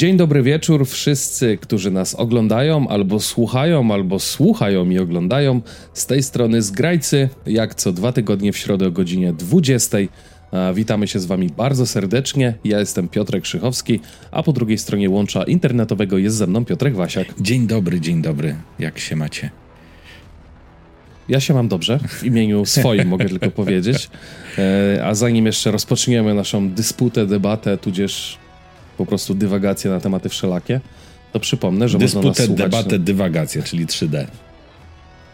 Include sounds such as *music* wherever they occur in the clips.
Dzień dobry wieczór wszyscy, którzy nas oglądają, albo słuchają, albo słuchają i oglądają. Z tej strony Zgrajcy, jak co dwa tygodnie w środę o godzinie 20. Witamy się z wami bardzo serdecznie. Ja jestem Piotrek Krzychowski, a po drugiej stronie łącza internetowego jest ze mną Piotrek Wasiak. Dzień dobry, dzień dobry. Jak się macie? Ja się mam dobrze, w imieniu swoim mogę tylko powiedzieć. *laughs* E, a zanim jeszcze rozpoczniemy naszą dysputę, debatę, tudzież po prostu dywagację na tematy wszelakie, to przypomnę, że Dysputę, można nas słuchać... debatę, dywagację, czyli 3D.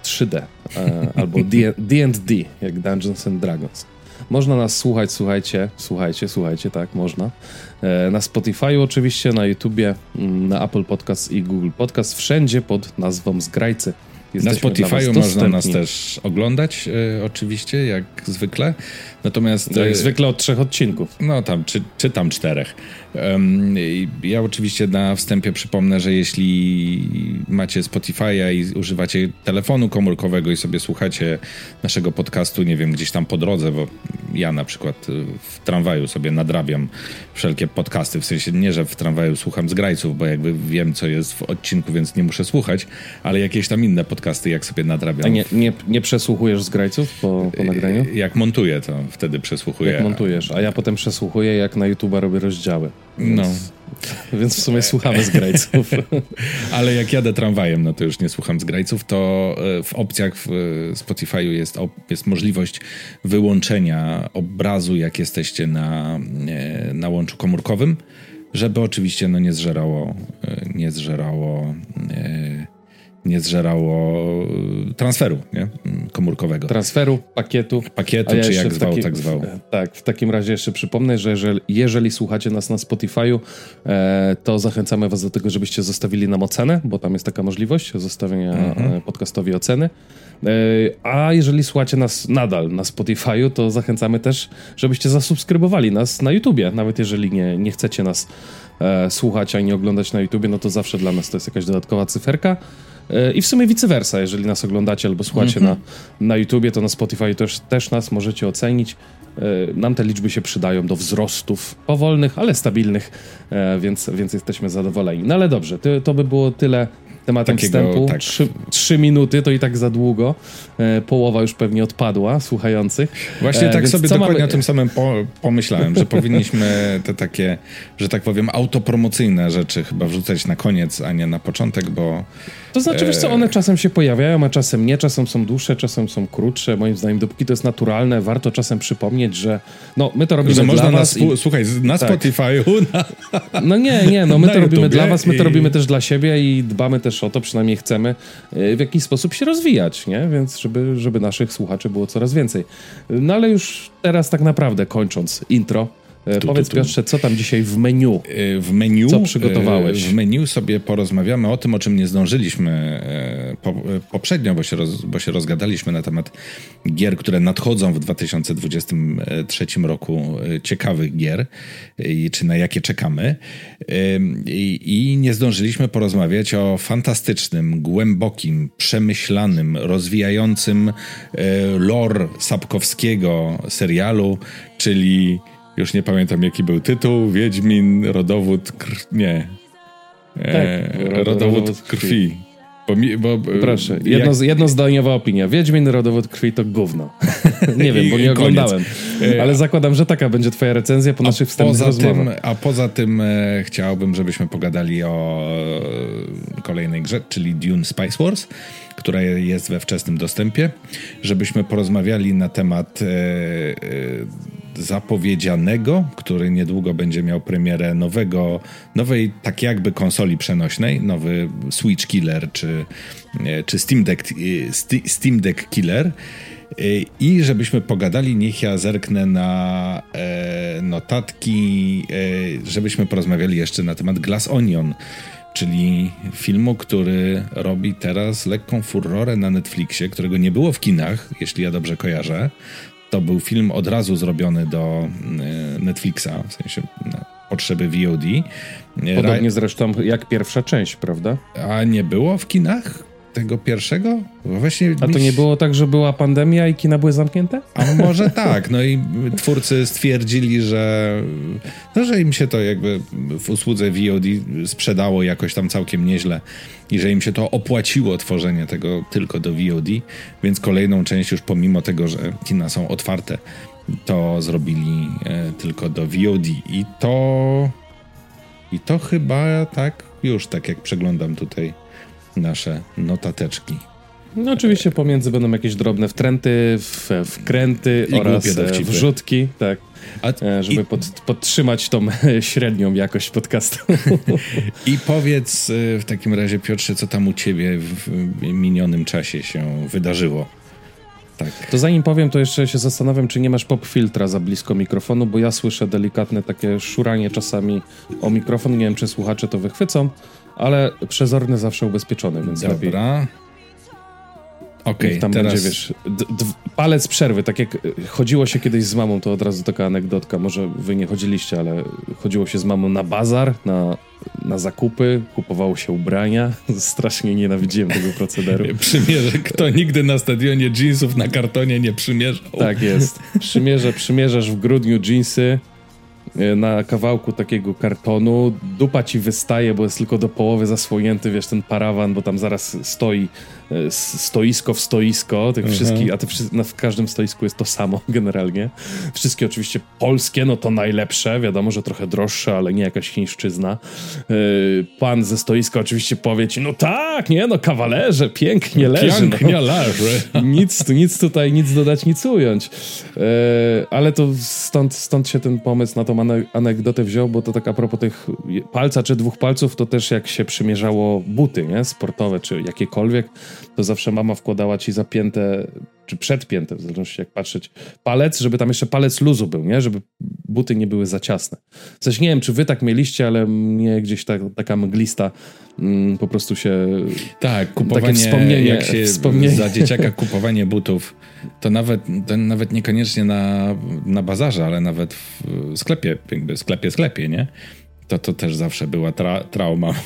3D, e, albo D&D, jak Dungeons and Dragons. Można nas słuchać, słuchajcie, słuchajcie, słuchajcie, tak, można. E, na Spotify oczywiście, na YouTubie, mm, na Apple Podcast i Google Podcast, wszędzie pod nazwą Zgrajcy. Na Spotify można nas też oglądać, e, oczywiście, jak zwykle. Natomiast. Jak e, zwykle od trzech odcinków. No tam, czy, czy tam czterech. Ja oczywiście na wstępie przypomnę, że jeśli macie Spotify'a i używacie telefonu komórkowego i sobie słuchacie naszego podcastu, nie wiem, gdzieś tam po drodze, bo ja na przykład y, w tramwaju sobie nadrabiam wszelkie podcasty, w sensie nie, że w tramwaju słucham zgrajców, bo jakby wiem, co jest w odcinku, więc nie muszę słuchać, ale jakieś tam inne podcasty, jak sobie nadrabiam. A nie, nie, nie przesłuchujesz zgrajców po, po nagraniu? Jak montuję, to wtedy przesłuchuję. Jak montujesz, a ja potem przesłuchuję, jak na YouTube'a robię rozdziały. No. Więc w sumie słuchamy z grajców. *laughs* Ale jak jadę tramwajem, no to już nie słucham z grajców, to e, w opcjach w e, Spotify'u jest, jest możliwość wyłączenia obrazu, jak jesteście na, e, na łączu komórkowym, żeby oczywiście no, nie zżerało, nie zżerało nie zżerało e, transferu nie? komórkowego. Transferu, pakietu. Pakietu, ja czy jak zwał, tak zwał. E, tak, w takim razie jeszcze przypomnę, że jeżeli, jeżeli słuchacie nas na Spotify'u, e, to zachęcamy was do tego, żebyście zostawili nam ocenę, bo tam jest taka możliwość zostawienia mhm. E, podcastowi oceny. E, a jeżeli słuchacie nas nadal na Spotify'u, to zachęcamy też, żebyście zasubskrybowali nas na YouTubie, nawet jeżeli nie, nie chcecie nas e, słuchać, a nie oglądać na YouTubie, no to zawsze dla nas to jest jakaś dodatkowa cyferka. I w sumie vice versa, jeżeli nas oglądacie albo słuchacie mm -hmm. na, na YouTubie, to na Spotify też, też nas możecie ocenić. E, nam te liczby się przydają do wzrostów powolnych, ale stabilnych, e, więc, więc jesteśmy zadowoleni. No ale dobrze, to, to by było tyle tematem Takiego, wstępu. Tak. Trzy, trzy, minuty to i tak za długo. E, połowa już pewnie odpadła słuchających. Właśnie tak sobie dokładnie mamy... o tym samym po, pomyślałem, że *laughs* powinniśmy te takie, że tak powiem, autopromocyjne rzeczy chyba wrzucać na koniec, a nie na początek, bo to znaczy, wiesz co, one czasem się pojawiają, a czasem nie, czasem są dłuższe, czasem są krótsze. Moim zdaniem, dopóki to jest naturalne, warto czasem przypomnieć, że no, my to robimy że można dla was. I... Słuchaj, na tak. Spotify'u. Na... No nie, nie, no my to robimy dla was, my to robimy też dla siebie i dbamy też o to, przynajmniej chcemy y, w jakiś sposób się rozwijać, nie? Więc żeby, żeby naszych słuchaczy było coraz więcej. No ale już teraz tak naprawdę kończąc intro, tu, Powiedz tu, tu. Piotrze, co tam dzisiaj w menu? E, w menu? Co przygotowałeś? E, w menu sobie porozmawiamy o tym, o czym nie zdążyliśmy poprzednio, bo się, roz, bo się rozgadaliśmy na temat gier, które nadchodzą w 2023 roku, ciekawych gier, czy na jakie czekamy. I nie zdążyliśmy porozmawiać o fantastycznym, głębokim, przemyślanym, rozwijającym lore Sapkowskiego serialu, czyli już nie pamiętam jaki był tytuł. Wiedźmin, rodowód kr... Nie. E, tak, rodowód, rodowód krwi. krwi. Bo, mi, bo, Proszę, jedno, jak... jednozdaniowa opinia. Wiedźmin, rodowód krwi to gówno. *laughs* nie wiem, bo nie oglądałem. E, Ale zakładam, że taka będzie twoja recenzja po naszych wstępnych rozmowach. A poza tym e, chciałbym, żebyśmy pogadali o e, kolejnej grze, czyli Dune Spice Wars, która jest we wczesnym dostępie. Żebyśmy porozmawiali na temat e, e zapowiedzianego, który niedługo będzie miał premierę nowego, nowej tak jakby konsoli przenośnej, nowy Switch Killer czy, e, czy Steam, Deck, e, Steam Deck Killer. E, I żebyśmy pogadali, niech ja zerknę na notatki, żebyśmy porozmawiali jeszcze na temat Glass Onion, czyli filmu, który robi teraz lekką furorę na Netflixie, którego nie było w kinach, jeśli ja dobrze kojarzę. To był film od razu zrobiony do e, Netflixa, w sensie potrzeby VOD. Podobnie zresztą jak pierwsza część, prawda? A nie było w kinach? Tego pierwszego? Właśnie A to nie było tak, że była pandemia i kina były zamknięte? A może tak. No i twórcy stwierdzili, że, no, że im się to jakby w usłudze VOD sprzedało jakoś tam całkiem nieźle i że im się to opłaciło tworzenie tego tylko do VOD, więc kolejną część już pomimo tego, że kina są otwarte, to zrobili e, tylko do VOD i to i to chyba tak już tak jak przeglądam tutaj nasze notateczki. No oczywiście pomiędzy będą jakieś drobne wtręty, wkręty I oraz e, wrzutki, tak. A, e, żeby i... pod, podtrzymać tą średnią jakość podcastu. *laughs* I powiedz e, w takim razie, Piotrze, co tam u ciebie w minionym czasie się wydarzyło? Tak. To zanim powiem, to jeszcze się zastanawiam, czy nie masz pop filtra za blisko mikrofonu, bo ja słyszę delikatne takie szuranie czasami o mikrofon. Nie wiem, czy słuchacze to wychwycą, ale przezorny zawsze ubezpieczony, więc Dobra. lepiej. Okej, okay, tam teraz... będzie, wiesz, palec przerwy, tak jak chodziło się kiedyś z mamą, to od razu taka anegdotka, może wy nie chodziliście, ale chodziło się z mamą na bazar, na, na zakupy, kupowało się ubrania, *laughs* strasznie nienawidziłem tego procederu. Przymierze, kto nigdy na stadionie jeansów na kartonie nie przymierzał. Tak jest, przymierze, przymierzasz w grudniu jeansy, na kawałku takiego kartonu, dupa ci wystaje, bo jest tylko do połowy zasłonięty, wiesz, ten parawan, bo tam zaraz stoi stoisko w stoisko, tych mhm. wszystkich, a te, no, w każdym stoisku jest to samo *laughs* generalnie. Wszystkie oczywiście polskie, no to najlepsze, wiadomo, że trochę droższe, ale nie jakaś chińszczyzna. E, pan ze stoiska oczywiście powie ci, no tak, nie, no kawalerze, pięknie leży. Pięknie no. *laughs* leży. Nic, nic tutaj, nic dodać, nic ująć. E, ale to stąd, stąd się ten pomysł na tą anegdotę wziął, bo to tak a propos tych palca czy dwóch palców, to też jak się przymierzało buty, nie, sportowe czy jakiekolwiek, to zawsze mama wkładała ci zapięte, czy przedpięte, w zależności jak patrzeć, palec, żeby tam jeszcze palec luzu był, nie? Żeby buty nie były za ciasne. Coś nie wiem, czy wy tak mieliście, ale mnie gdzieś ta, taka mglista mm, po prostu się... Tak, kupowanie, takie wspomnienie, jak się wspomnienie. za dzieciaka kupowanie butów, to nawet, to nawet niekoniecznie na, na bazarze, ale nawet w sklepie, jakby sklepie, sklepie, nie? To, to też zawsze była tra trauma. *laughs*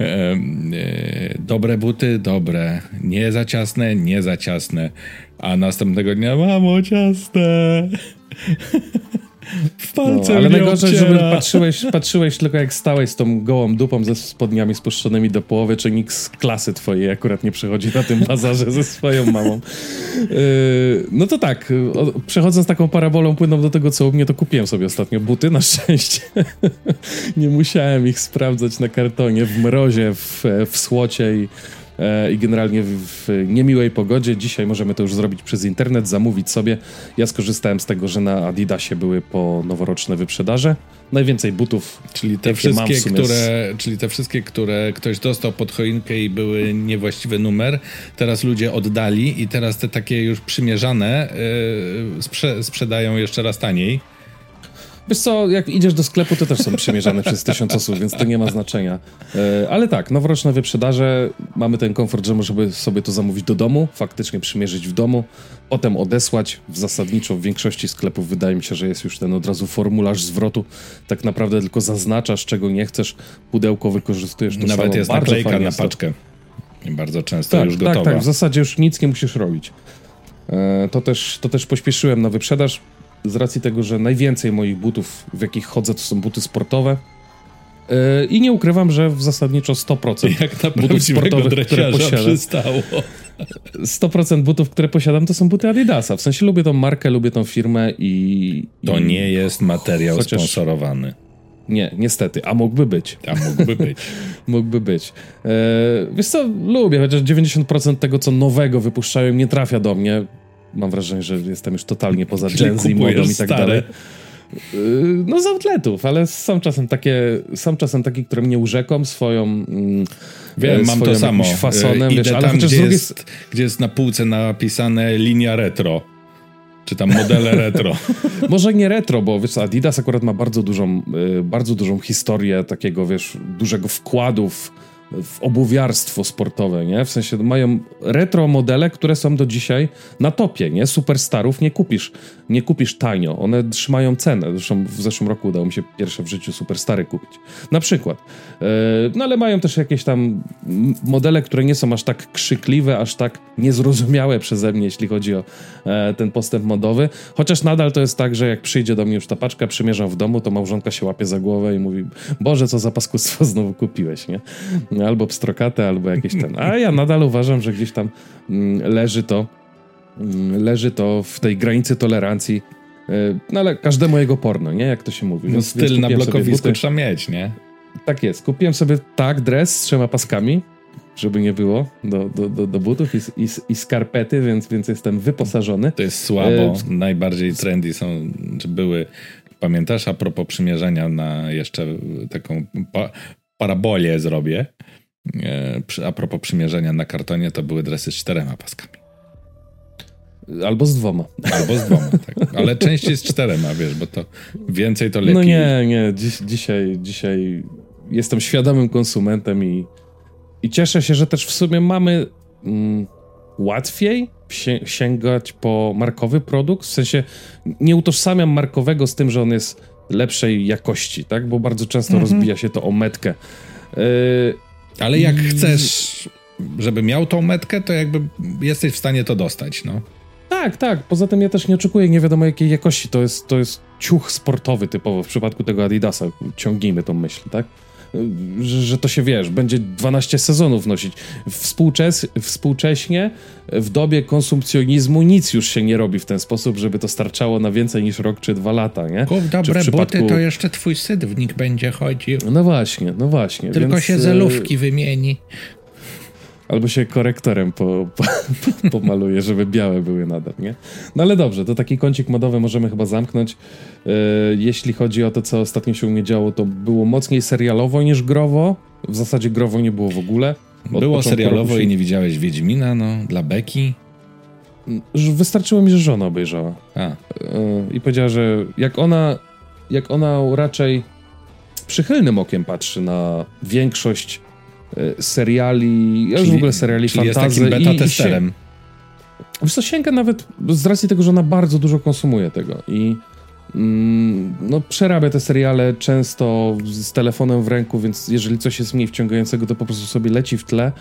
E, dobre buty, dobre. Nie za ciasne, nie za ciasne. A następnego dnia, mamo, ciasne. *laughs* W palce no, ale najgorzej, żeby patrzyłeś, patrzyłeś tylko jak stałeś z tą gołą dupą ze spodniami spuszczonymi do połowy, czy nikt z klasy twojej akurat nie przechodzi na tym bazarze ze swoją mamą. Yy, *laughs* no to tak, przechodząc taką parabolą płyną do tego, co u mnie, to kupiłem sobie ostatnio buty, na szczęście. *laughs* nie musiałem ich sprawdzać na kartonie, w mrozie, w, w słocie i i generalnie w niemiłej pogodzie. Dzisiaj możemy to już zrobić przez internet, zamówić sobie. Ja skorzystałem z tego, że na Adidasie były po noworoczne wyprzedaże. Najwięcej butów, czyli te wszystkie, które, czyli te wszystkie, które ktoś dostał pod choinkę i były niewłaściwy numer, teraz ludzie oddali i teraz te takie już przymierzane yy, sprze sprzedają jeszcze raz taniej. Wiesz co, jak idziesz do sklepu, to też są przymierzane przez tysiąc osób, więc to nie ma znaczenia. E, ale tak, noworoczne wyprzedaże, mamy ten komfort, że możemy sobie to zamówić do domu, faktycznie przymierzyć w domu, potem odesłać. W zasadniczo w większości sklepów wydaje mi się, że jest już ten od razu formularz zwrotu. Tak naprawdę tylko zaznaczasz, czego nie chcesz, pudełko wykorzystujesz. To Nawet jest naklejka na paczkę. Bardzo często tak, już gotowa. Tak, tak, w zasadzie już nic nie musisz robić. E, to też, to też pośpieszyłem na wyprzedaż z racji tego, że najwięcej moich butów, w jakich chodzę, to są buty sportowe. Yy, I nie ukrywam, że w zasadniczo 100% Jak na butów sportowych, które posiadam. Przystało. 100% butów, które posiadam, to są buty Adidasa. W sensie lubię tą markę, lubię tą firmę i. To i... nie jest materiał Chociaż... sponsorowany. Nie, niestety, a mógłby być. A mógłby być. *laughs* mógłby być. E, wiesz co, lubię, chociaż 90% tego, co nowego wypuszczają, nie trafia do mnie mam wrażenie, że jestem już totalnie poza Gen Z, modą i tak dalej. Yy, no z outletów, ale są czasem takie, są czasem takie, które mnie urzeką swoją mm, Wiem, mam to samo. fasonem, Idę wiesz, ale tam, gdzie, drugiej... jest, gdzie jest na półce napisane linia retro. Czy tam modele *laughs* retro. Może nie retro, bo wiesz, Adidas akurat ma bardzo dużą, yy, bardzo dużą historię takiego, wiesz, dużego wkładu w w obuwiarstwo sportowe, nie? W sensie mają retro modele, które są do dzisiaj na topie, nie? Superstarów nie kupisz, nie kupisz tanio. One trzymają cenę. Zresztą w zeszłym roku udało mi się pierwsze w życiu superstary kupić. Na przykład. Yy, no ale mają też jakieś tam modele, które nie są aż tak krzykliwe, aż tak niezrozumiałe przeze mnie, jeśli chodzi o e, ten postęp modowy. Chociaż nadal to jest tak, że jak przyjdzie do mnie już ta paczka, przymierzam w domu, to małżonka się łapie za głowę i mówi, Boże, co za paskustwo znowu kupiłeś, nie? Albo pstrokate, albo jakieś ten. A ja nadal uważam, że gdzieś tam mm, leży to, mm, leży to w tej granicy tolerancji. Y, no ale każdemu jego porno, nie? Jak to się mówi. No styl więc na blokowisku trzeba mieć, nie? Tak jest. Kupiłem sobie tak dres z trzema paskami, żeby nie było do, do, do, do butów i, i, i, skarpety, więc, więc jestem wyposażony. To jest słabo. E... Najbardziej trendy są, czy były Pamiętasz, a propos przymierzenia na jeszcze taką pa parabolię zrobię. E, a propos przymierzenia na kartonie, to były dresy z czterema paskami. Albo z dwoma. Albo z dwoma, tak. Ale częściej z czterema, wiesz, bo to więcej to lepiej. No nie, nie. Dziś, dzisiaj, dzisiaj jestem świadomym konsumentem i, i cieszę się, że też w sumie mamy mm, łatwiej sięgać po markowy produkt. W sensie nie utożsamiam markowego z tym, że on jest lepszej jakości, tak? Bo bardzo często mhm. rozbija się to o metkę. Yy, Ale jak chcesz, żeby miał tą metkę, to jakby jesteś w stanie to dostać, no. Tak, tak. Poza tym ja też nie oczekuję nie wiadomo jakiej jakości. To jest, to jest ciuch sportowy typowo. W przypadku tego Adidasa ciągnijmy tą myśl, tak? Że, że, to się wiesz, będzie 12 sezonów nosić. Współczes, współcześnie, w dobie konsumpcjonizmu, nic już się nie robi w ten sposób, żeby to starczało na więcej niż rok czy dwa lata, nie? Kup dobre przypadku... buty, to jeszcze twój sydwnik będzie chodził. No właśnie, no właśnie. Tylko więc... się zelówki wymieni. Albo się korektorem po, po, *laughs* pomaluje, żeby białe były nadal, nie? No ale dobrze, to taki kącik modowy możemy chyba zamknąć. Yy, jeśli chodzi o to, co ostatnio się u mnie działo, to było mocniej serialowo niż growo. W zasadzie growo nie było w ogóle. Od było serialowo się... i nie widziałeś Wiedźmina, no, dla Beki? Wystarczyło mi, że żona obejrzała. A. Yy, I powiedziała, że jak ona, jak ona raczej przychylnym okiem patrzy na większość seriali, ja już w ogóle seriali czyli fantazy. jest takim beta-testerem. Wiesz co, sięga nawet z racji tego, że ona bardzo dużo konsumuje tego i mm, no, przerabia te seriale często z telefonem w ręku, więc jeżeli coś jest mniej wciągającego, to po prostu sobie leci w tle.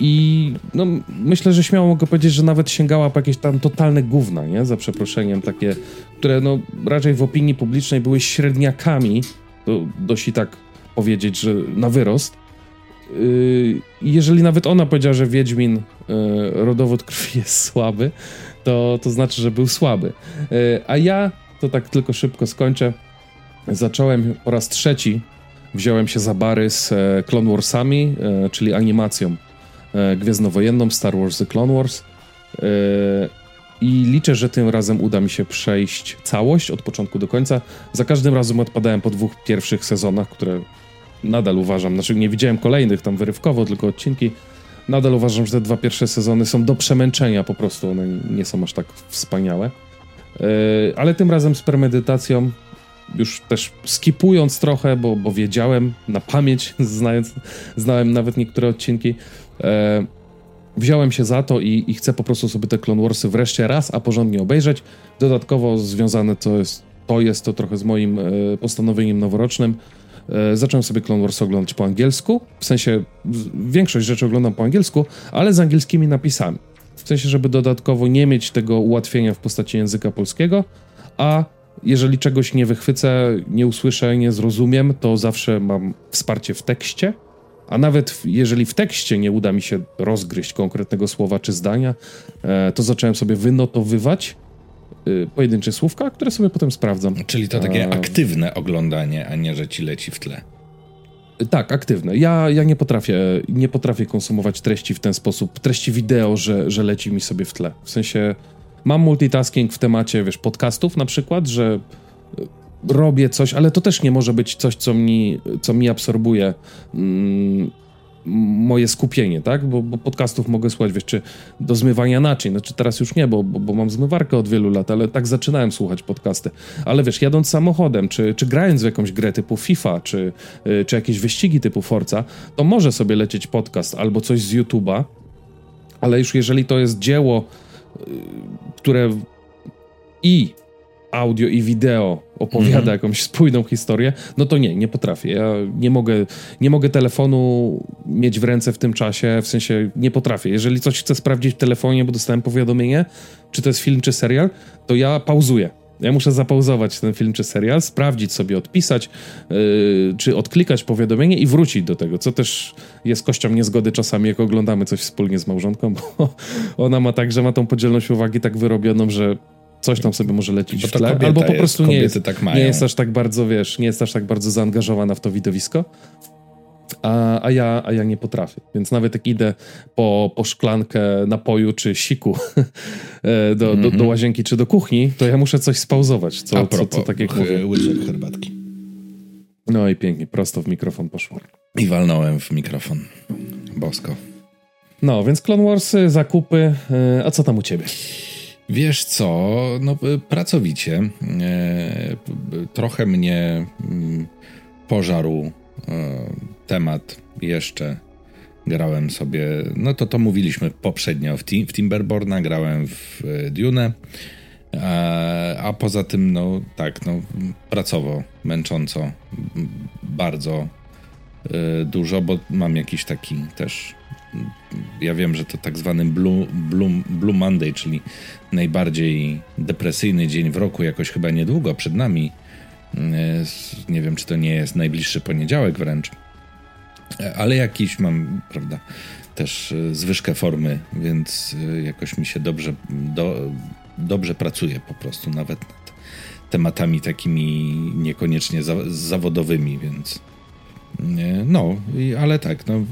I no, myślę, że śmiało mogę powiedzieć, że nawet sięgała po jakieś tam totalne gówna, nie? Za przeproszeniem, takie, które no raczej w opinii publicznej były średniakami, to dość i tak powiedzieć, że na wyrost. Yy, jeżeli nawet ona powiedziała, że Wiedźmin yy, rodowód krwi jest słaby, to, to znaczy, że był słaby. Yy, a ja, to tak tylko szybko skończę, zacząłem po raz trzeci, wziąłem się za bary z e, Clone Warsami, e, czyli animacją e, gwiezdnowojenną Star Wars The Clone Wars. I liczę, że tym razem uda mi się przejść całość od początku do końca. Za każdym razem odpadałem po dwóch pierwszych sezonach, które nadal uważam, znaczy nie widziałem kolejnych tam wyrywkowo, tylko odcinki. Nadal uważam, że te dwa pierwsze sezony są do przemęczenia po prostu, one nie są aż tak wspaniałe. Yy, ale tym razem z premedytacją, już też skipując trochę, bo, bo wiedziałem na pamięć, *laughs* znając, znałem nawet niektóre odcinki, yy, wziąłem się za to i, i, chcę po prostu sobie te Clone Warsy wreszcie raz, a porządnie obejrzeć. Dodatkowo związane to jest to, jest to trochę z moim yy, postanowieniem noworocznym, E, zacząłem sobie Clone Wars oglądać po angielsku, w sensie większość rzeczy oglądam po angielsku, ale z angielskimi napisami. W sensie, żeby dodatkowo nie mieć tego ułatwienia w postaci języka polskiego, a jeżeli czegoś nie wychwycę, nie usłyszę, nie zrozumiem, to zawsze mam wsparcie w tekście. A nawet jeżeli w tekście nie uda mi się rozgryźć konkretnego słowa czy zdania, e, to zacząłem sobie wynotowywać pojedyncze słówka, które sobie potem sprawdzam. Czyli to takie a... aktywne oglądanie, a nie, że ci leci w tle. Tak, aktywne. Ja, ja nie potrafię nie potrafię konsumować treści w ten sposób, treści wideo, że, że leci mi sobie w tle. W sensie mam multitasking w temacie, wiesz, podcastów na przykład, że y, robię coś, ale to też nie może być coś, co mi, co mi absorbuje. Mm, moje skupienie, tak? Bo, bo, podcastów mogę słuchać, wiesz, czy do zmywania naczyń, znaczy teraz już nie, bo, bo, bo, mam zmywarkę od wielu lat, ale tak zaczynałem słuchać podcasty. Ale wiesz, jadąc samochodem, czy, czy grając w jakąś grę typu FIFA, czy, y, czy jakieś wyścigi typu Forza, to może sobie lecieć podcast albo coś z YouTube'a, ale już jeżeli to jest dzieło, y, które i audio i wideo opowiada mm -hmm. jakąś spójną historię, no to nie, nie potrafię. Ja nie mogę, nie mogę telefonu mieć w ręce w tym czasie, w sensie nie potrafię. Jeżeli coś chcę sprawdzić w telefonie, bo dostałem powiadomienie, czy to jest film, czy serial, to ja pauzuję. Ja muszę zapauzować ten film czy serial, sprawdzić sobie, odpisać, yy, czy odklikać powiadomienie i wrócić do tego, co też jest kością niezgody czasami, jak oglądamy coś wspólnie z małżonką, *laughs* bo ona ma tak, że ma tą podzielność uwagi tak wyrobioną, że coś tam sobie może lecieć w tle, albo po prostu jest, nie, jest, tak nie jest aż tak bardzo, wiesz, nie jest aż tak bardzo zaangażowana w to widowisko, a, a, ja, a ja nie potrafię. Więc nawet jak idę po, po szklankę napoju czy siku *laughs* e, do, do, do, mhm. łazienki czy do kuchni, to ja muszę coś spauzować, co, propos, co, co tak jak mówię. Łyczek herbatki. No i pięknie, prosto w mikrofon poszło. I walnąłem w mikrofon. Bosko. No, więc Clone Warsy, zakupy, e, a co tam u ciebie? Wiesz co, no pracowicie. E, trochę mnie mm, pożarł e, temat jeszcze. Grałem sobie, no to to mówiliśmy poprzednio w, Tim, w Timberborna, grałem w e, Dune. A poza tym, no tak, no pracowo, męcząco, bardzo dużo, bo mam jakiś taki też ja wiem, że to tak zwany Blue, Blue, Blue Monday, czyli najbardziej depresyjny dzień w roku, jakoś chyba niedługo przed nami. E, nie wiem, czy to nie jest najbliższy poniedziałek wręcz, e, ale jakiś mam, prawda, też e, zwyżkę formy, więc jakoś mi się dobrze, do, dobrze pracuje po prostu, nawet nad tematami takimi niekoniecznie za, zawodowymi, więc no, ale tak, no,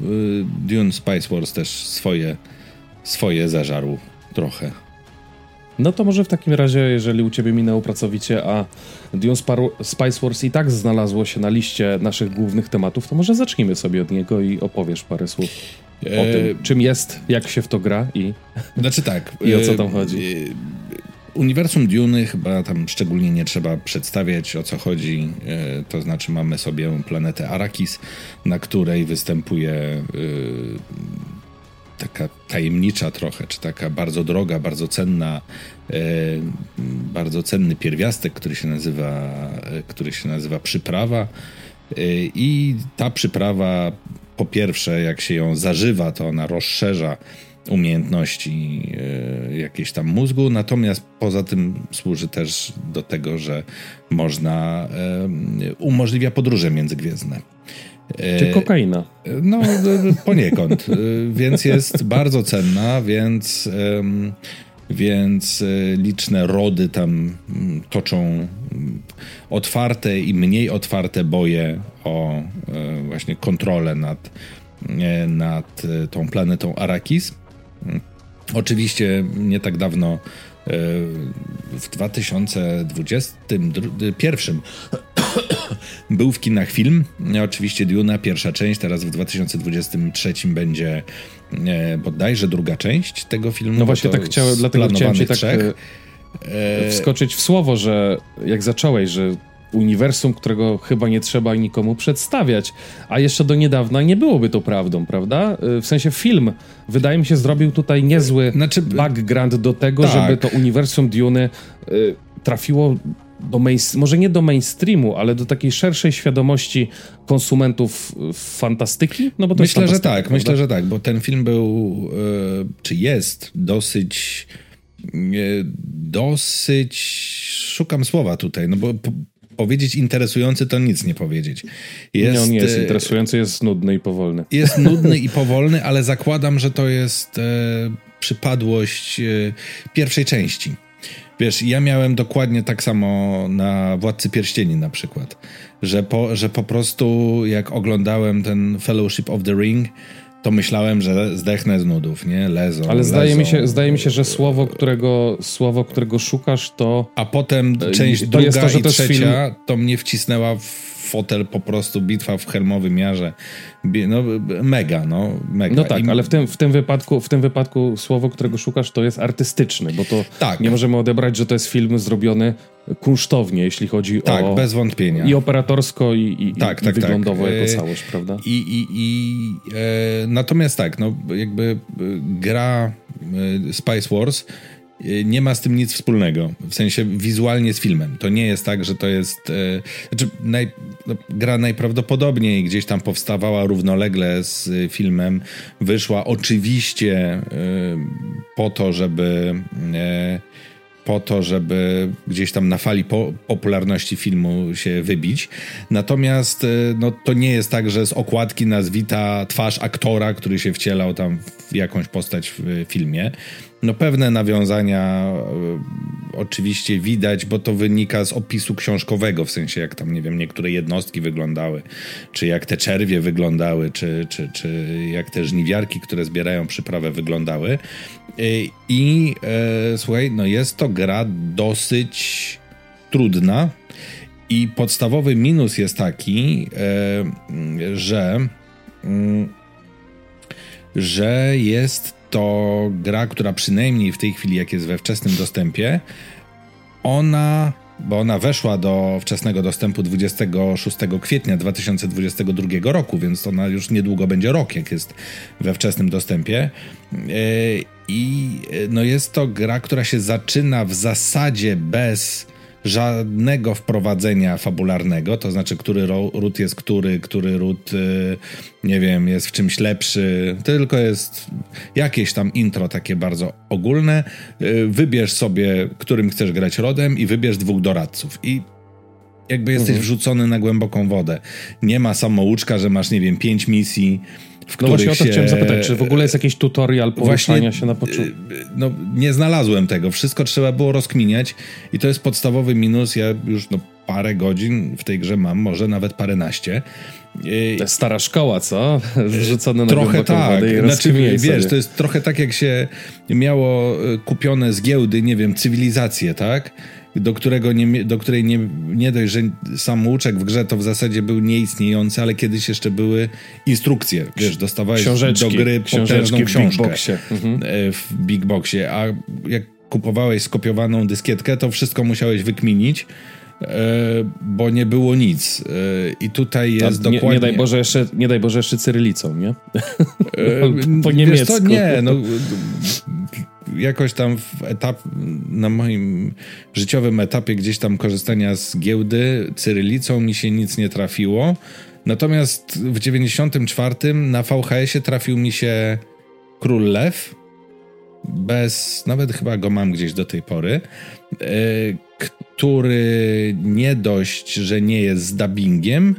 Dune Spice Wars też swoje, swoje zażarł trochę. No to może w takim razie, jeżeli u ciebie minęło pracowicie, a Dune Spice Wars i tak znalazło się na liście naszych głównych tematów, to może zacznijmy sobie od niego i opowiesz parę słów o e... tym, czym jest, jak się w to gra i, *laughs* znaczy tak, i o co tam chodzi. E... Uniwersum Duny chyba tam szczególnie nie trzeba przedstawiać o co chodzi. E, to znaczy mamy sobie planetę Arrakis, na której występuje e, taka tajemnicza trochę, czy taka bardzo droga, bardzo cenna, e, bardzo cenny pierwiastek, który się nazywa, który się nazywa przyprawa. I ta przyprawa, po pierwsze, jak się ją zażywa, to ona rozszerza umiejętności e, jakieś tam mózgu, natomiast poza tym służy też do tego, że można, e, umożliwia podróże międzygwiezdne. E, Czy kokaina? No, poniekąd. więc jest bardzo cenna, więc, więc liczne rody tam toczą otwarte i mniej otwarte boje o właśnie kontrolę nad, nad tą planetą Arakis. Oczywiście nie tak dawno e, w 2021 *coughs* był w kinach film. Oczywiście Duna, pierwsza część, teraz w 2023 będzie e, bodajże druga część tego filmu. No właśnie tak chciałem, dlatego chciałem się tak e, wskoczyć w słowo, że jak zacząłeś, że uniwersum, którego chyba nie trzeba nikomu przedstawiać, a jeszcze do niedawna nie byłoby to prawdą, prawda? Y, w sensie film, wydaje mi się, zrobił tutaj niezły znaczy, background do tego, tak. żeby to uniwersum Dune y, trafiło do main, może nie do mainstreamu, ale do takiej szerszej świadomości konsumentów fantastyki? No bo to myślę, że tak, prawda? myślę, że tak, bo ten film był, y, czy jest dosyć dosyć szukam słowa tutaj, no bo powiedzieć interesujący, to nic nie powiedzieć. Jest, nie, on nie jest e, interesujący, jest nudny i powolny. Jest *laughs* nudny i powolny, ale zakładam, że to jest e, przypadłość e, pierwszej części. Wiesz, ja miałem dokładnie tak samo na Władcy Pierścieni na przykład, że po, że po prostu jak oglądałem ten Fellowship of the Ring, to myślałem, że zdechnę z nudów, nie? Lezą, Ale zdaje, lezą. Mi się, zdaje mi się, że słowo, którego, słowo, którego szukasz, to... A potem e, część to druga to, i to trzecia film... to mnie wcisnęła w fotel po prostu, bitwa w Helmowym Jarze. No, mega, no, mega. No tak, I... ale w tym, w, tym wypadku, w tym wypadku słowo, którego szukasz, to jest artystyczny, bo to tak. nie możemy odebrać, że to jest film zrobiony kunsztownie, jeśli chodzi tak, o... Tak, bez wątpienia. I operatorsko, i, i, tak, i tak, wyglądowo tak. jako całość, prawda? I, i, i e, natomiast tak, no jakby e, gra e, Spice Wars nie ma z tym nic wspólnego, w sensie wizualnie z filmem. To nie jest tak, że to jest. E, znaczy, naj, no, gra najprawdopodobniej gdzieś tam powstawała równolegle z filmem. Wyszła oczywiście e, po to, żeby. E, po to, żeby gdzieś tam na fali po popularności filmu się wybić. Natomiast e, no, to nie jest tak, że z okładki nas wita twarz aktora, który się wcielał tam w jakąś postać w filmie. No pewne nawiązania y, oczywiście widać, bo to wynika z opisu książkowego, w sensie jak tam, nie wiem, niektóre jednostki wyglądały, czy jak te czerwie wyglądały, czy, czy, czy jak te żniwiarki, które zbierają przyprawę wyglądały. I, i e, słuchaj, no jest to gra dosyć trudna i podstawowy minus jest taki, e, że mm, że jest to gra, która przynajmniej w tej chwili, jak jest we wczesnym dostępie, ona, bo ona weszła do wczesnego dostępu 26 kwietnia 2022 roku, więc ona już niedługo będzie rok, jak jest we wczesnym dostępie. E, I no jest to gra, która się zaczyna w zasadzie bez żadnego wprowadzenia fabularnego, to znaczy, który ród jest który, który ród, y, nie wiem, jest w czymś lepszy, tylko jest jakieś tam intro takie bardzo ogólne. Y, wybierz sobie, którym chcesz grać rodem i wybierz dwóch doradców. I jakby jesteś mhm. wrzucony na głęboką wodę. Nie ma samouczka, że masz, nie wiem, pięć misji, w no właśnie o to się... chciałem zapytać, czy w ogóle jest jakiś tutorial poruszania się na początku? No, nie znalazłem tego. Wszystko trzeba było rozkminiać i to jest podstawowy minus. Ja już no, parę godzin w tej grze mam, może nawet paręnaście. To jest stara szkoła, co? *laughs* Wrzucone na Trochę tak. Znaczy, wiesz, sobie. to jest trochę tak, jak się miało e, kupione z giełdy, nie wiem, cywilizację, tak? Do, którego nie, do której nie, nie dość, że samouczek w grze to w zasadzie był nieistniejący, ale kiedyś jeszcze były instrukcje. Wiesz, dostawałeś książeczki, do gry potężną książkę w Big, mhm. E, w Big Boxie, a jak kupowałeś skopiowaną dyskietkę, to wszystko musiałeś wykminić. E, bo nie było nic. E, I tutaj jest nie, dokładnie... Nie daj, Boże jeszcze, nie daj Boże jeszcze cyrylicą, nie? *laughs* po niemiecku. To nie, no jakoś tam w etap, na moim życiowym etapie gdzieś tam korzystania z giełdy cyrylicą mi się nic nie trafiło. Natomiast w 94 na VHS-ie trafił mi się Król Lew. Bez, nawet chyba go mam gdzieś do tej pory, e, który nie dość, że nie jest z dubbingiem,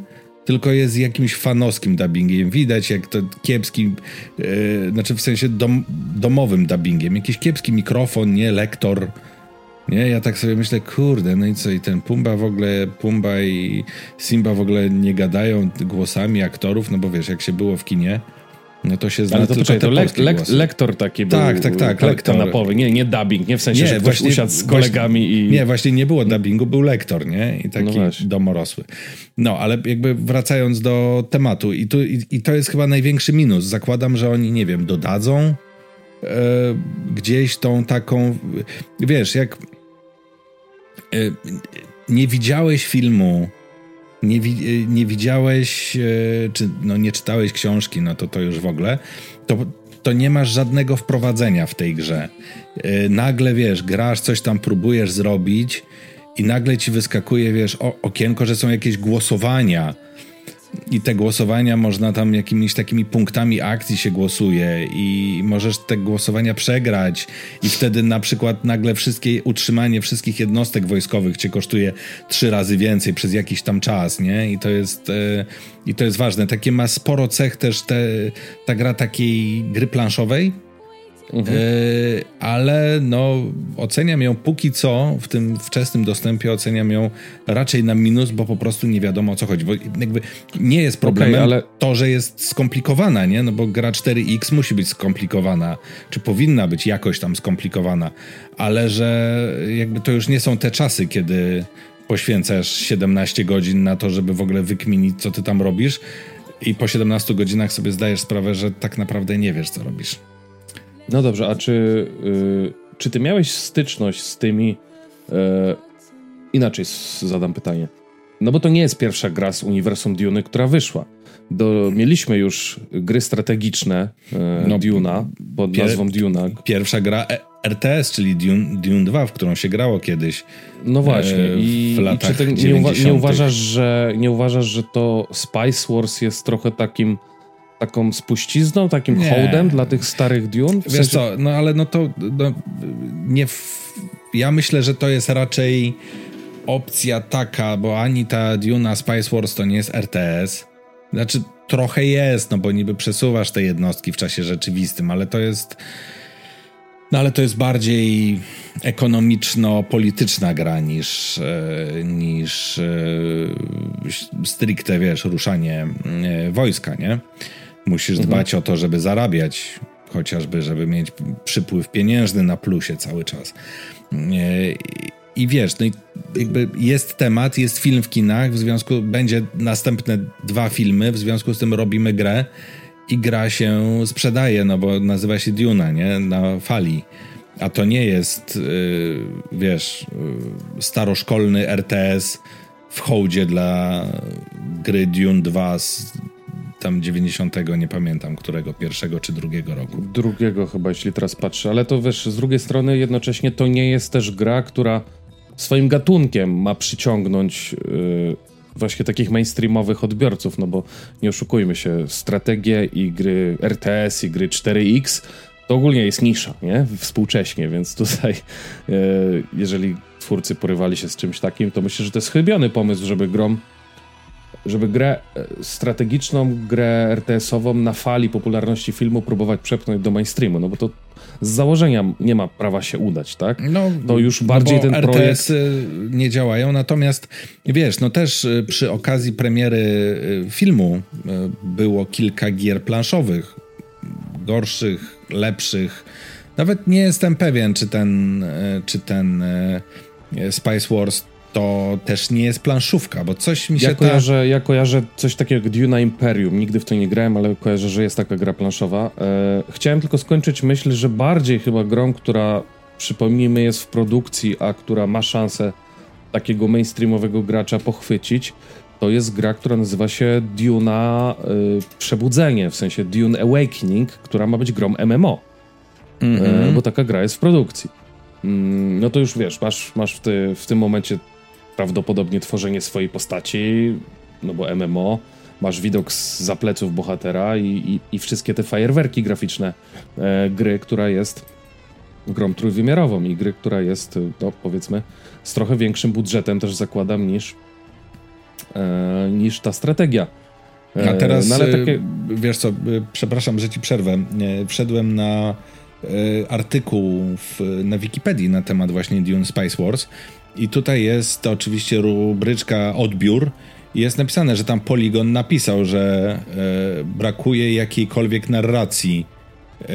tylko jest jakimś fanowskim dubbingiem. Widać jak to kiepski, yy, znaczy w sensie dom, domowym dubbingiem. Jakiś kiepski mikrofon, nie lektor. Nie, ja tak sobie myślę, kurde, no i co, i ten Pumba w ogóle, Pumba i Simba w ogóle nie gadają głosami aktorów, no bo wiesz, jak się było w kinie, no to się zna Ale to tylko to lek, lek, lektor taki był. Tak, tak, tak. Lektor. Kanapowy. Nie, nie dubbing, nie w sensie, nie, że ktoś właśnie, usiadł z kolegami właśnie, i... Nie, właśnie nie było dubbingu, był lektor, nie? I taki no domorosły. No, ale jakby wracając do tematu i, tu, i, i to jest chyba największy minus. Zakładam, że oni, nie wiem, dodadzą e, gdzieś tą taką... Wiesz, jak... E, nie widziałeś filmu nie, e, nie widziałeś, e, czy no nie czytałeś książki, no to to już w ogóle, to, to nie masz żadnego wprowadzenia w tej grze. E, nagle, wiesz, grasz, coś tam próbujesz zrobić i nagle ci wyskakuje, wiesz, okienko, że są jakieś głosowania i te głosowania można tam jakimiś takimi punktami akcji się głosuje i możesz te głosowania przegrać i wtedy na przykład nagle wszystkie utrzymanie wszystkich jednostek wojskowych cię kosztuje trzy razy więcej przez jakiś tam czas, nie? I to jest e, i to jest ważne. Takie ma sporo cech też te, ta gra takiej gry planszowej, Mhm. Yy, ale no, oceniam ją póki co w tym wczesnym dostępie, oceniam ją raczej na minus, bo po prostu nie wiadomo o co chodzi. Bo jakby nie jest problemem okay, ale... to, że jest skomplikowana, nie? No bo gra 4X musi być skomplikowana, czy powinna być jakoś tam skomplikowana, ale że jakby to już nie są te czasy, kiedy poświęcasz 17 godzin na to, żeby w ogóle wykminić, co ty tam robisz i po 17 godzinach sobie zdajesz sprawę, że tak naprawdę nie wiesz, co robisz. No dobrze, a czy, yy, czy ty miałeś styczność z tymi... Yy, inaczej zadam pytanie. No bo to nie jest pierwsza gra z uniwersum Dune, która wyszła. Do, mieliśmy już gry strategiczne e, no, Duna pod pier, nazwą Duna. Pierwsza gra e, RTS, czyli Dune, Dune 2, w którą się grało kiedyś. No właśnie. E, I, w latach i czy ty nie, uwa- nie, uważasz, że, nie uważasz, że to Spice Wars jest trochę takim taką spuścizną, takim nie. hołdem dla tych starych Dune? W Wiesz sensie... co, no ale no to no, nie... W... Ja myślę, że to jest raczej opcja taka, bo ani ta Duna Spice Wars to nie jest RTS. Znaczy, trochę jest, no bo niby przesuwasz te jednostki w czasie rzeczywistym, ale to jest. No ale to jest bardziej ekonomiczno-polityczna gra niż, e, niż e, stricte, wiesz, ruszanie e, wojska, nie? Musisz mhm. dbać o to, żeby zarabiać, chociażby, żeby mieć przypływ pieniężny na plusie cały czas. I wiesz, no i jakby jest temat, jest film w kinach, w związku będzie następne dwa filmy, w związku z tym robimy grę i gra się sprzedaje, no bo nazywa się Duna, nie? Na fali. A to nie jest, yy, wiesz, yy, staroszkolny RTS w hołdzie dla gry Dune 2 z tam 90, nie pamiętam którego, pierwszego czy drugiego roku. Drugiego chyba, jeśli teraz patrzę, ale to wiesz, z drugiej strony jednocześnie to nie jest też gra, która swoim gatunkiem ma przyciągnąć yy, właśnie takich mainstreamowych odbiorców, no bo nie oszukujmy się, strategie i gry RTS i gry 4X to ogólnie jest nisza, nie? Współcześnie, więc tutaj yy, jeżeli twórcy porywali się z czymś takim, to myślę, że to jest chybiony pomysł, żeby grom żeby grę e, strategiczną, grę RTS-ową na fali popularności filmu próbować przepchnąć do mainstreamu, no bo to z założenia nie ma prawa się udać, tak? No, to już bardziej no ten RTS projekt... nie działają, natomiast wiesz, no też y, przy okazji premiery y, filmu y, było kilka gier planszowych, gorszych, lepszych. Nawet nie jestem pewien, czy ten, czy ten Spice Wars to też nie jest planszówka, bo coś mi się ja kojarzę, ta... ja kojarzę coś takiego jak Duna Imperium. Nigdy w to nie grałem, ale kojarzę, że jest taka gra planszowa. E, chciałem tylko skończyć myśl, że bardziej chyba grą, która przypomnijmy jest w produkcji, a która ma szansę takiego mainstreamowego gracza pochwycić, to jest gra, która nazywa się Duna y, Przebudzenie, w sensie Dune Awakening, która ma być grą MMO. Mm -hmm. mhm. bo taka gra jest w produkcji. Mm, no to już wiesz, masz, masz w, ty, w tym momencie prawdopodobnie tworzenie swojej postaci, no bo MMO, masz widok z zapleców bohatera i, i, i wszystkie te fajerwerki graficzne e, gry, która jest grą trójwymiarową i gry, która jest, no powiedzmy, z trochę większym budżetem też zakładam niż, e, niż ta strategia. E, A teraz, no ale takie... E, wiesz co, e, przepraszam, że ci przerwę. Wszedłem na artykuł w, na Wikipedii na temat właśnie Dune Spice Wars i tutaj jest to oczywiście rubryczka odbiór. Jest napisane, że tam Polygon napisał, że e, brakuje jakiejkolwiek narracji. E,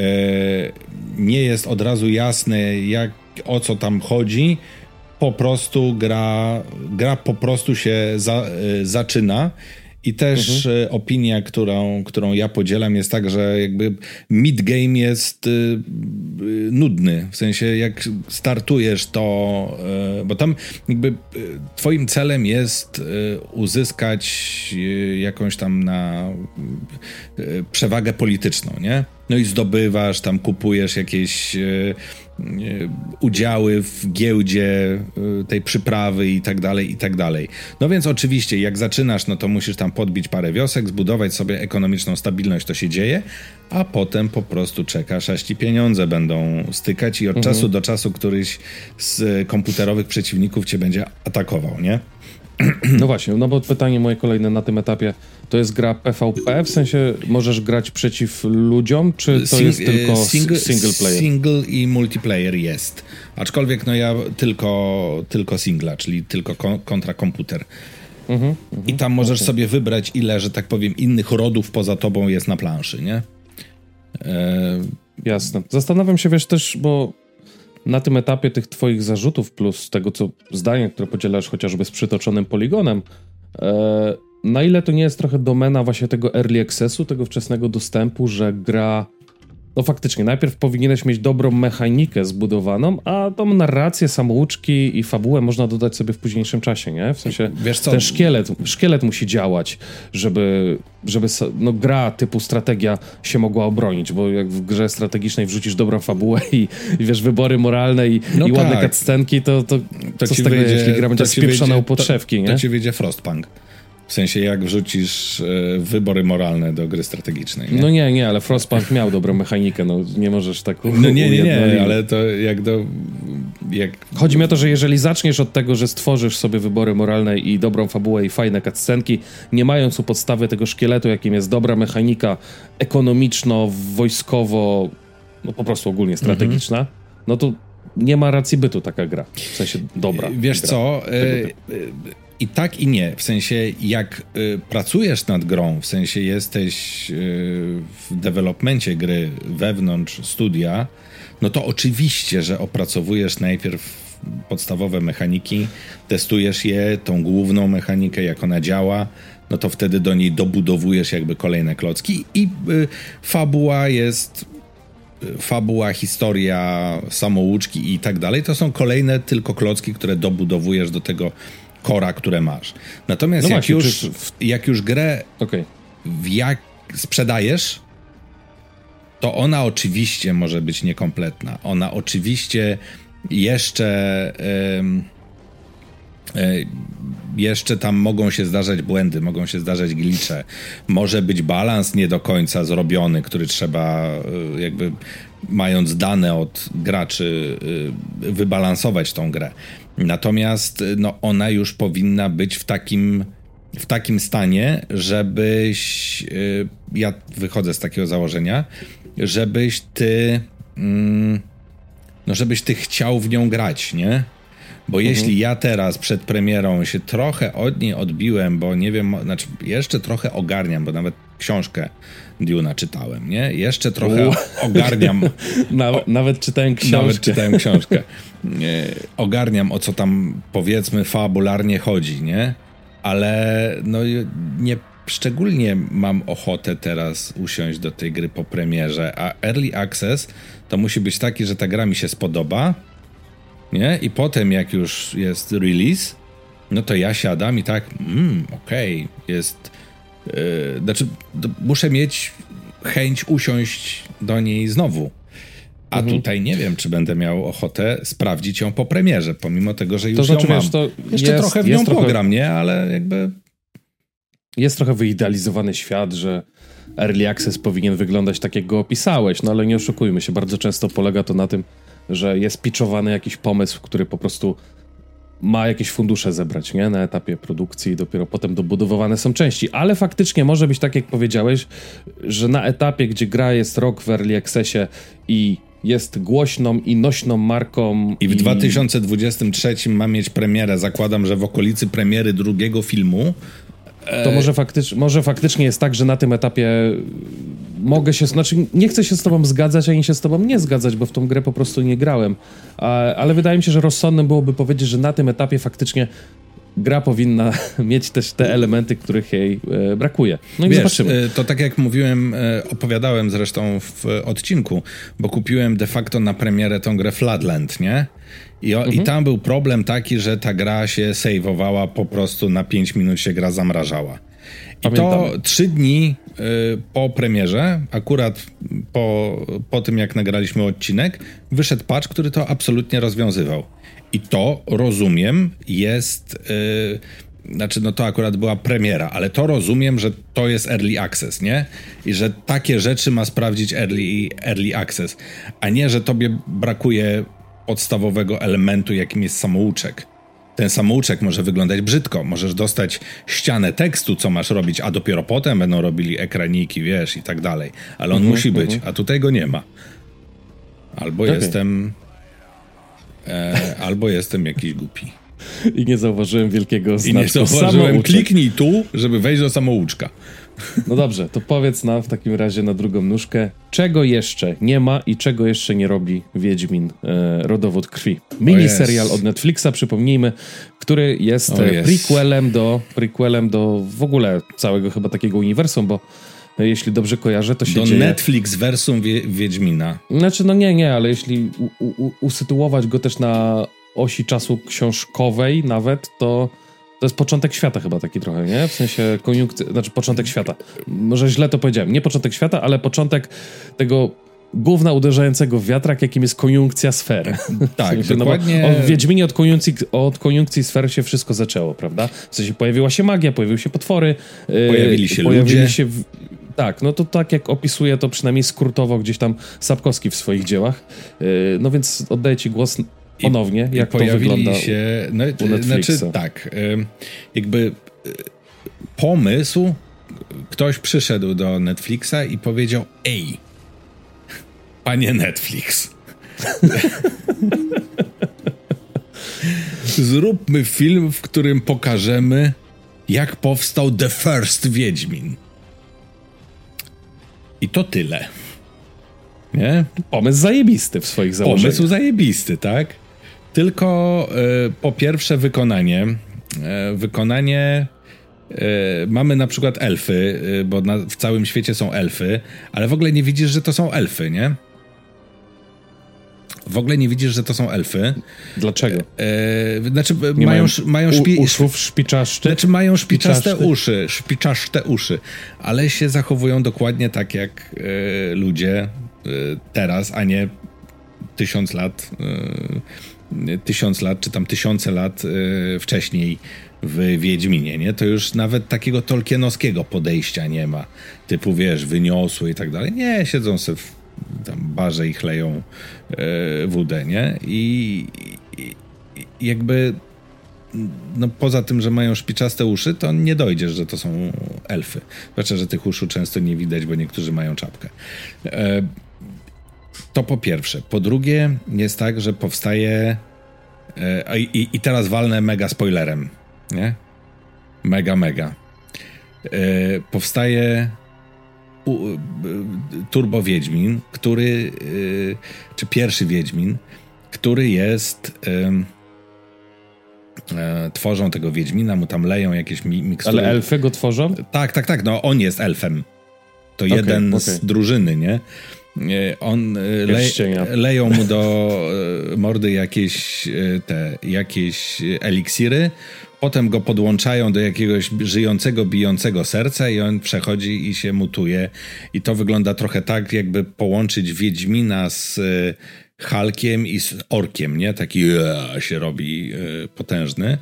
nie jest od razu jasne, jak, o co tam chodzi. Po prostu gra, gra po prostu się za, e, zaczyna i też mhm. E, opinia, którą, którą ja podzielam, jest tak, że jakby mid-game jest y, y, nudny. W sensie, jak startujesz, to. Y, bo tam jakby Twoim celem jest uzyskać jakąś tam na przewagę polityczną, nie? No i zdobywasz, tam kupujesz jakieś udziały w giełdzie y, tej przyprawy i tak dalej, i tak dalej. No więc oczywiście, jak zaczynasz, no to musisz tam podbić parę wiosek, zbudować sobie ekonomiczną stabilność, to się dzieje, a potem po prostu czekasz, aż ci pieniądze będą stykać i od mhm. czasu do czasu któryś z komputerowych przeciwników cię będzie atakował, nie? No właśnie, no bo pytanie moje kolejne na tym etapie, to jest gra PvP, w sensie możesz grać przeciw ludziom, czy to Sing jest tylko single, single player? Single i multiplayer jest, aczkolwiek no ja tylko, tylko singla, czyli tylko kontra komputer. Mhm, I tam możesz okay. sobie wybrać ile, że tak powiem, innych rodów poza tobą jest na planszy, nie? E... Jasne. Zastanawiam się, wiesz, też, bo na tym etapie tych twoich zarzutów plus tego, co zdania, które podzielasz chociażby z przytoczonym poligonem, e, na ile to nie jest trochę domena właśnie tego early accessu, tego wczesnego dostępu, że gra no faktycznie, najpierw powinieneś mieć dobrą mechanikę zbudowaną, a tą narrację, samouczki i fabułę można dodać sobie w późniejszym czasie, nie? W sensie Wiesz co? ten szkielet, szkielet musi działać, żeby, żeby no, gra typu strategia się mogła obronić, bo jak w grze strategicznej wrzucisz dobrą fabułę i, i wiesz, wybory moralne i, no i tak. ładne cutscenki, to, to, to co z tego, wyjdzie, jeśli gra będzie spieprzona u podszewki, nie? To ci wyjdzie Frostpunk. W sensie jak wrzucisz e, wybory moralne do gry strategicznej. Nie? No nie, nie, ale Frostpunk miał dobrą mechanikę, no nie możesz tak No nie, nie, nie, ale to jak do... Jak... Chodzi mi o to, że jeżeli zaczniesz od tego, że stworzysz sobie wybory moralne i dobrą fabułę i fajne cutscenki, nie mając u podstawy tego szkieletu, jakim jest dobra mechanika ekonomiczno-wojskowo, no po prostu ogólnie strategiczna, mhm. no to nie ma racji bytu taka gra. W sensie dobra. Wiesz gra. co, i tak i nie. W sensie, jak y, pracujesz nad grą, w sensie jesteś y, w developmencie gry wewnątrz studia, no to oczywiście, że opracowujesz najpierw podstawowe mechaniki, testujesz je, tą główną mechanikę, jak ona działa, no to wtedy do niej dobudowujesz jakby kolejne klocki i y, fabuła jest y, fabuła, historia, samouczki i tak dalej, to są kolejne tylko klocki, które dobudowujesz do tego kora, które masz. Natomiast no jak, właśnie, już, czy... jak już grę okay. jak sprzedajesz, to ona oczywiście może być niekompletna. Ona oczywiście jeszcze. jeszcze tam mogą się zdarzać błędy, mogą się zdarzać glicze. Może być balans nie do końca zrobiony, który trzeba e, jakby mając dane od graczy e, wybalansować tą grę. Natomiast no, ona już powinna być w takim, w takim stanie, żebyś. Yy, ja wychodzę z takiego założenia, żebyś ty. Yy, no, żebyś ty chciał w nią grać, nie? Bo mhm. jeśli ja teraz przed premierą się trochę od niej odbiłem, bo nie wiem, znaczy jeszcze trochę ogarniam, bo nawet książkę Duna czytałem, nie? Jeszcze trochę ogarniam. *laughs* nawet, nawet czytałem książkę. Nawet czytałem książkę. ogarniam o co tam powiedzmy fabularnie chodzi, nie? Ale no nie szczególnie mam ochotę teraz usiąść do tej gry po premierze, a Early Access to musi być taki, że ta gra mi się spodoba, nie? I potem jak już jest release, no to ja siadam i tak, mm, okej, okay, jest Yy, znaczy, muszę mieć chęć usiąść do niej znowu. A mhm. tutaj nie wiem, czy będę miał ochotę sprawdzić ją po premierze, pomimo tego, że już to znaczy, ją mam. Wiesz, to Jeszcze jest, trochę w nią trochę, pogram, nie? Ale jakby... Jest trochę wyidealizowany świat, że Early Access powinien wyglądać tak, jak go opisałeś, no ale nie oszukujmy się, bardzo często polega to na tym, że jest pitchowany jakiś pomysł, który po prostu ma jakieś fundusze zebrać, nie? Na etapie produkcji i dopiero potem dobudowywane są części. Ale faktycznie może być tak, jak powiedziałeś, że na etapie, gdzie gra jest rok w Early Accessie i jest głośną i nośną marką. I w i... 2023 ma mieć premierę. Zakładam, że w okolicy premiery drugiego filmu to może, faktycz, może faktycznie jest tak, że na tym etapie mogę się, znaczy nie chcę się z tobą zgadzać, ani się z tobą nie zgadzać, bo w tą grę po prostu nie grałem. ale wydaje mi się, że rozsądnym byłoby powiedzieć, że na tym etapie faktycznie gra powinna *laughs* mieć też te elementy, których jej e, brakuje. No i Wiesz, zobaczymy. E, to tak jak mówiłem, e, opowiadałem zresztą w odcinku, bo kupiłem de facto na premierę tą grę Flatland, nie? I, mhm. I tam był problem taki, że ta gra się saveowała po prostu na 5 minut się gra zamrażała. I to trzy dni y, po premierze, akurat po, po tym jak nagraliśmy odcinek, wyszedł patch, który to absolutnie rozwiązywał. I to, rozumiem, jest... Y, znaczy, no to akurat była premiera, ale to rozumiem, że to jest early access, nie? I że takie rzeczy ma sprawdzić early, early access, a nie, że tobie brakuje podstawowego elementu, jakim jest samouczek. Ten samouczek może wyglądać brzydko. Możesz dostać ścianę tekstu, co masz robić, a dopiero potem będą robili ekraniki, wiesz, i tak dalej. Ale on mhm, musi być, mhm. a tutaj go nie ma. Albo okay. jestem. E, albo jestem jakiś głupi. i nie zauważyłem wielkiego znaczku. I nie zauważyłem, kliknij tu, żeby wejść do samouczka. No dobrze, to powiedz nam w takim razie na drugą nóżkę, czego jeszcze nie ma i czego jeszcze nie robi Wiedźmin e, Rodowód Krwi. Miniserial od Netflixa, przypomnijmy, który jest oh prequelem do, prequelem do w ogóle całego chyba takiego uniwersum, bo jeśli dobrze kojarzę, to się Do dzieje... Netflix wersum wie, Wiedźmina. Znaczy, no nie, nie, ale jeśli u, u, usytuować go też na osi czasu książkowej nawet, to to jest początek świata chyba taki trochę, nie? W sensie koniunkcja, znaczy początek świata. Może źle to powiedziałem. Nie początek świata, ale początek tego główna uderzającego w wiatrak, jakim jest koniunkcja sfer. Tak, *laughs* w sensie, dokładnie. No w Wiedźminie od koniunkcji, od koniunkcji sfer się wszystko zaczęło, prawda? W sensie pojawiła się magia, pojawiły się potwory. Pojawili się pojawili ludzie. Się w, tak, no to tak jak opisuje to przynajmniej skrótowo gdzieś tam Sapkowski w swoich dziełach. No więc oddaję ci głos ponownie, I, jak i to wygląda się, no, u Netflixa. Znaczy tak, jakby e, pomysł, ktoś przyszedł do Netflixa i powiedział, ej, panie Netflix, *laughs* zróbmy film, w którym pokażemy, jak powstał The First Wiedźmin. I to tyle. Nie? Pomysł zajebisty w swoich założeniach. Pomysł zajebisty, tak? Tylko y, po pierwsze wykonanie. Y, wykonanie y, mamy na przykład elfy, bo na, w całym świecie są elfy, ale w ogóle nie widzisz, że to są elfy, nie? W ogóle nie widzisz, że to są elfy. Dlaczego? E, znaczy, nie mają, mają szpi... uszów? Znaczy, mają szpiczaste uszy, szpiczaste uszy, ale się zachowują dokładnie tak jak e, ludzie e, teraz, a nie tysiąc lat tysiąc lat, czy tam tysiące lat y, wcześniej w Wiedźminie, nie? To już nawet takiego tolkienowskiego podejścia nie ma. Typu, wiesz, wyniosły i tak dalej. Nie, siedzą sobie w tam barze i chleją y, wódę, nie? I, i, i jakby no poza tym, że mają szpiczaste uszy, to nie dojdziesz, że to są elfy. Zwłaszcza, że tych uszu często nie widać, bo niektórzy mają czapkę. To po pierwsze. Po drugie, jest tak, że powstaje. E, i, I teraz walnę mega spoilerem. Nie? Mega, mega. E, powstaje u, Turbo Wiedźmin, który. Czy pierwszy Wiedźmin, który jest. Tworzą tego Wiedźmina, mu tam leją jakieś mi mikstury. Ale elfy go tworzą? Tak, tak, tak. No on jest elfem. To okay, jeden okay. z drużyny, nie? On e, le, leją mu do e, mordy jakieś e, te jakieś eliksiry, potem go podłączają do jakiegoś żyjącego, bijącego serca i on przechodzi i się mutuje. I to wygląda trochę tak, jakby połączyć Wiedźmina z Halkiem i z Orkiem, nie? Taki się robi potężny.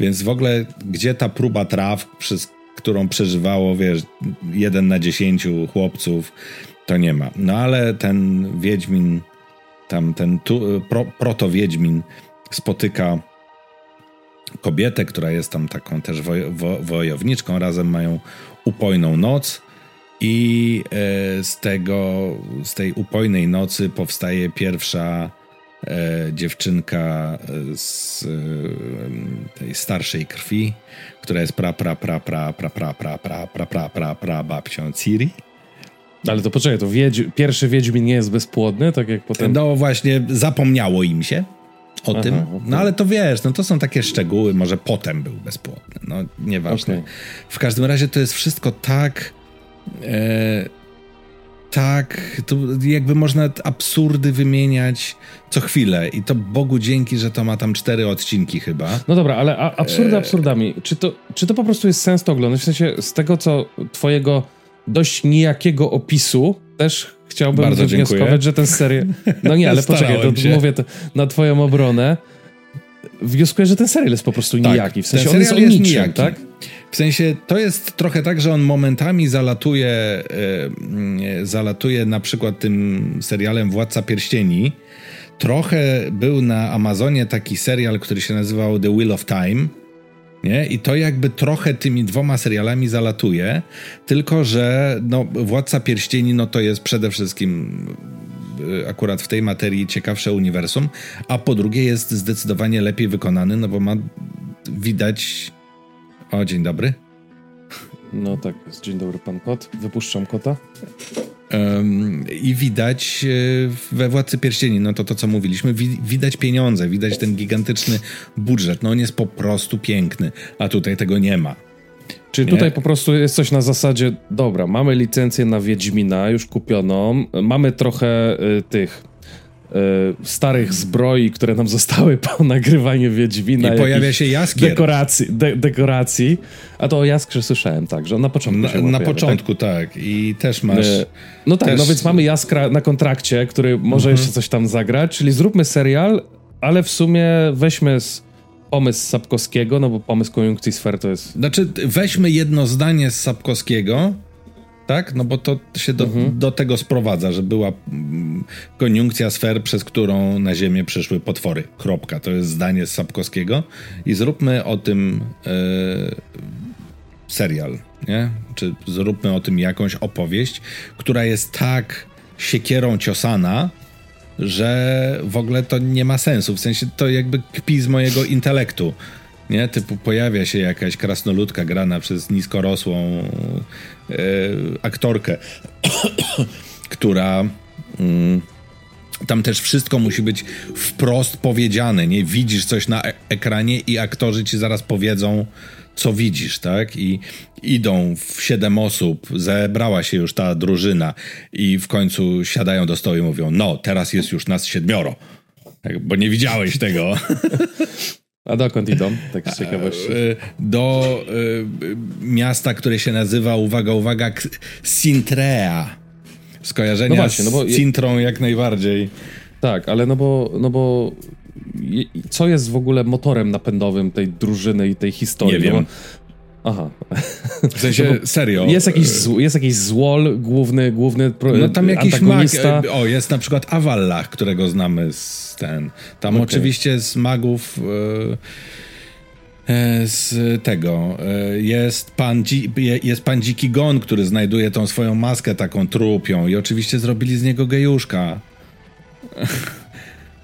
Więc w ogóle, gdzie ta próba traw, przez którą przeżywało, wiesz, jeden na dziesięciu chłopców, to nie ma. No ale ten Wiedźmin, tam ten tu, pro, proto-Wiedźmin spotyka kobietę, która jest tam taką też woj, wo, wojowniczką. Razem mają upojną noc i e, z tego, z tej upojnej nocy powstaje pierwsza e, dziewczynka z e, tej starszej krwi, która jest pra pra pra pra pra pra pra pra pra pra pra pra babcią Ciri. Ale to poczekaj, to wiedź, pierwszy Wiedźmin nie jest bezpłodny, tak jak potem... No właśnie, zapomniało im się o Aha, tym. Okay. No ale to wiesz, no to są takie szczegóły, może potem był bezpłodny, no nieważne. Okay. W każdym razie to jest wszystko tak... E, tak, to jakby można absurdy wymieniać co chwilę i to Bogu dzięki, że to ma tam cztery odcinki chyba. No dobra, ale absurdy e, absurdami. Czy to, czy to po prostu jest sens to oglądać? W sensie z tego, co twojego dość nijakiego opisu też chciałbym Bardzo wywnioskować, że ten serial... No nie, ale *laughs* poczekaj, to się. mówię to na twoją obronę. Wnioskuję, że ten serial jest po prostu tak, nijaki. W sensie on jest, jest niczym, nijaki. tak? W sensie to jest trochę tak, że on momentami zalatuje, e, zalatuje na przykład tym serialem Władca Pierścieni. Trochę był na Amazonie taki serial, który się nazywał The Wheel of Time nie? I to jakby trochę tymi dwoma serialami zalatuje, tylko że no, Władca Pierścieni no to jest przede wszystkim y, akurat w tej materii ciekawsze uniwersum, a po drugie jest zdecydowanie lepiej wykonany, no bo ma widać... O, dzień dobry. No tak, jest. Dzień dobry, pan kot. Wypuszczam kota. I widać e, we Władcy Pierścieni, no to to, co mówiliśmy, wi widać pieniądze, widać ten gigantyczny budżet. No on jest po prostu piękny, a tutaj tego nie ma. Czyli nie? tutaj po prostu jest coś na zasadzie, dobra, mamy licencję na Wiedźmina już kupioną, mamy trochę y, tych starych zbroi, które nam zostały *laughs* po nagrywaniu Wiedźmina. I pojawia się jaskier. Dekoracji, de, dekoracji. A to o jaskrze słyszałem, tak, że on na początku Na, na pojawia, początku, tak? tak? I też masz... Y, no tak, też... no więc mamy jaskra na kontrakcie, który może mhm. jeszcze coś tam zagrać, czyli zróbmy serial, ale w sumie weźmy z pomysł Sapkowskiego, no bo pomysł konjunkcji sfer to jest... Znaczy, weźmy jedno zdanie z Sapkowskiego, tak? No bo to się do, mhm. do tego sprowadza, że była mm, koniunkcja sfer, przez którą na Ziemię przyszły potwory. Kropka. To jest zdanie z Sapkowskiego. I zróbmy o tym e, serial, nie? Czy zróbmy o tym jakąś opowieść, która jest tak siekierą ciosana, że w ogóle to nie ma sensu. W sensie to jakby kpi z mojego intelektu. Nie? Typu pojawia się jakaś krasnoludka grana przez niskorosłą e, aktorkę, *coughs* która. Mm, tam też wszystko musi być wprost powiedziane, nie? Widzisz coś na e ekranie i aktorzy ci zaraz powiedzą, co widzisz, tak? I idą w siedem osób, zebrała się już ta drużyna i w końcu siadają do stołu i mówią, no, teraz jest już nas siedmioro. Tak, bo nie widziałeś tego. *laughs* A dokąd idą? *laughs* Tak z ciekawości. E, do y, miasta, które się nazywa, uwaga, uwaga, Sintrea. Skojarzenia no właśnie, no bo... z Sintrą jak najbardziej. Tak, ale no bo, no bo co jest w ogóle motorem napędowym tej drużyny i tej historii? Nie wiem. No. Aha. W sensie, serio. Jest jakiś, jest jakiś złol, główny, główny No tam jakiś mag, e, o, jest na przykład Awallah, którego znamy z ten. Tam okay. oczywiście z magów... E, z tego. Jest pan, jest pan Dziki Gon, który znajduje tą swoją maskę taką trupią i oczywiście zrobili z niego gejuszka.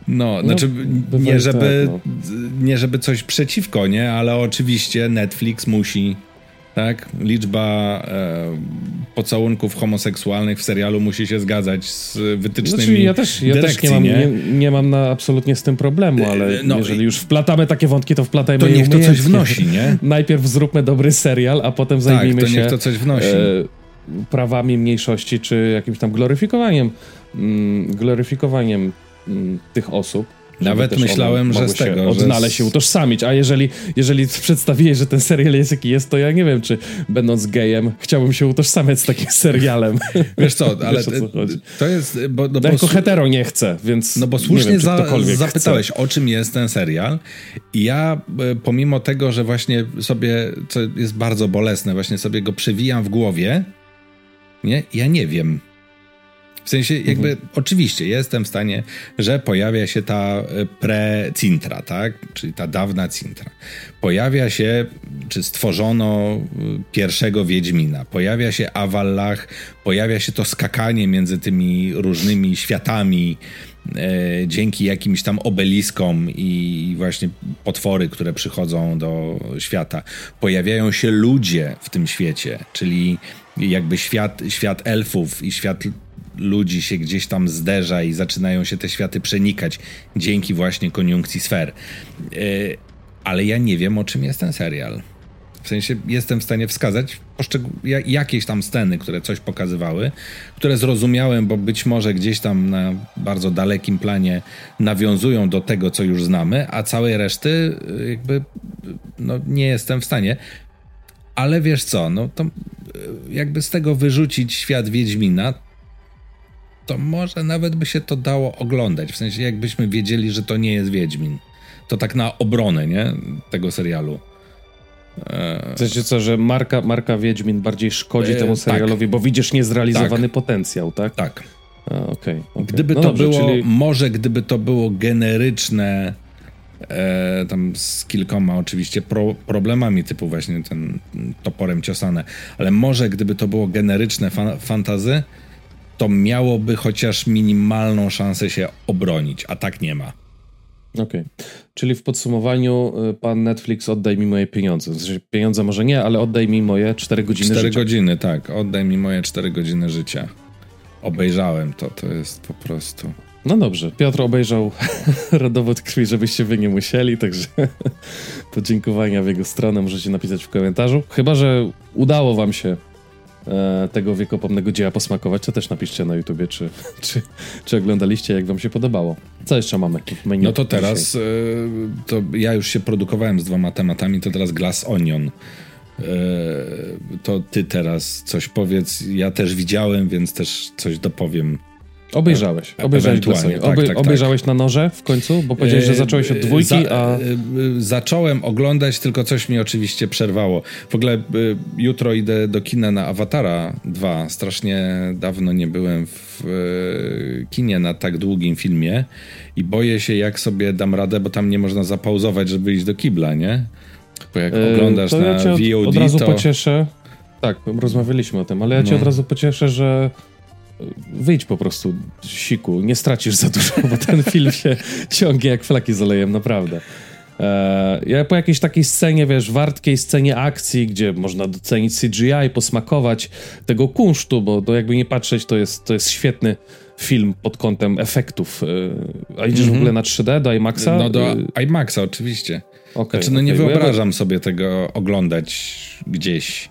No, no, znaczy nie żeby, tak, no. nie żeby coś przeciwko, nie, ale oczywiście Netflix musi, tak? Liczba e, pocałunków homoseksualnych w serialu musi się zgadzać z wytycznymi znaczy, ja też, ja dyrekcji, też nie mam, nie? Nie, nie mam na, absolutnie z tym problemu, ale e, no, jeżeli już wplatamy takie wątki, to wplatajmy To niech to coś wnosi, nie? *laughs* Najpierw zróbmy dobry serial, a potem tak, zajmijmy to się niech to coś wnosi. E, prawami mniejszości, czy jakimś tam gloryfikowaniem, mm, gloryfikowaniem Mm, tych osób. Nawet myślałem, że z tego. Odnaleźć się, utożsamić. A jeżeli, jeżeli przedstawiłeś, że ten serial jest jaki jest, to ja nie wiem, czy będąc gejem, chciałbym się utożsamiać z takim serialem. *laughs* Wiesz co, *laughs* ale Wiesz, co to jest. Bo, no, bo jako hetero nie chcę, więc. No bo słusznie wiem, za, zapytałeś, chce. o czym jest ten serial. I ja, e, pomimo tego, że właśnie sobie, co jest bardzo bolesne, właśnie sobie go przewijam w głowie, nie? Ja nie wiem w sensie, jakby, mhm. oczywiście, jestem w stanie, że pojawia się ta e, pre-cintra, tak? Czyli ta dawna cintra. Pojawia się, czy stworzono e, pierwszego Wiedźmina. Pojawia się Awallach, pojawia się to skakanie między tymi różnymi światami, e, dzięki jakimś tam obeliskom i właśnie potwory, które przychodzą do świata. Pojawiają się ludzie w tym świecie, czyli jakby świat, świat elfów i świat ludzi się gdzieś tam zderza i zaczynają się te światy przenikać dzięki właśnie koniunkcji sfer. E, ale ja nie wiem, o czym jest ten serial. W sensie jestem w stanie wskazać jakieś tam sceny, które coś pokazywały, które zrozumiałem, bo być może gdzieś tam na bardzo dalekim planie nawiązują do tego, co już znamy, a całej reszty e, jakby no, nie jestem w stanie. Ale wiesz co, no to e, jakby z tego wyrzucić świat Wiedźmina, to może nawet by się to dało oglądać. W sensie, jakbyśmy wiedzieli, że to nie jest Wiedźmin. To tak na obronę, nie? Tego serialu. W sensie co, że marka, marka Wiedźmin bardziej szkodzi e, temu tak. serialowi, tak. bo widzisz niezrealizowany tak. potencjał, tak? Tak. A, okay, okay. Gdyby no to dobrze, było, czyli... może gdyby to było generyczne, e, tam z kilkoma oczywiście pro, problemami, typu właśnie ten toporem ciosane, ale może gdyby to było generyczne fa fantazy, to miałoby chociaż minimalną szansę się obronić, a tak nie ma. Okej. Okay. Czyli w podsumowaniu y, pan Netflix oddaj mi moje pieniądze. Znaczy, pieniądze może nie, ale oddaj mi moje 4 godziny 4 życia. 4 godziny, tak. Oddaj mi moje 4 godziny życia. Obejrzałem to, to jest po prostu... No dobrze, Piotr obejrzał *laughs* rodowód krwi, żebyście wy nie musieli, także *laughs* podziękowania w jego stronę możecie napisać w komentarzu. Chyba, że udało wam się tego wiekopomnego dzieła posmakować, to też napiszcie na YouTubie, czy, *laughs* czy, czy oglądaliście, jak wam się podobało. Co jeszcze mamy w menu? No to teraz, e, to ja już się produkowałem z dwoma tematami, to teraz Glass Onion. E, to ty teraz coś powiedz. Ja też widziałem, więc też coś dopowiem Obejrzałeś. E, obejrzałeś tak, Obej tak, obejrzałeś tak. na noże w końcu? Bo powiedziałeś, że zacząłeś od dwójki, Za, a... Zacząłem oglądać, tylko coś mi oczywiście przerwało. W ogóle jutro idę do kina na Awatara 2. Strasznie dawno nie byłem w kinie na tak długim filmie i boję się, jak sobie dam radę, bo tam nie można zapauzować, żeby iść do kibla, nie? Bo jak e, oglądasz na ja cię VOD, od, od razu to... pocieszę. Tak, rozmawialiśmy o tym, ale ja cię no. od razu pocieszę, że wyjdź po prostu siku, nie stracisz za dużo, bo ten *laughs* film się ciągnie jak flaki z olejem, naprawdę. E, ja po jakiejś takiej scenie, wiesz, wartkiej scenie akcji, gdzie można docenić CGI, posmakować tego kunsztu, bo to jakby nie patrzeć, to jest, to jest świetny film pod kątem efektów. E, a idziesz mm -hmm. w ogóle na 3D, do IMAXa? No do e, IMAXa oczywiście. Okay, znaczy, no okay. nie wyobrażam sobie tego oglądać gdzieś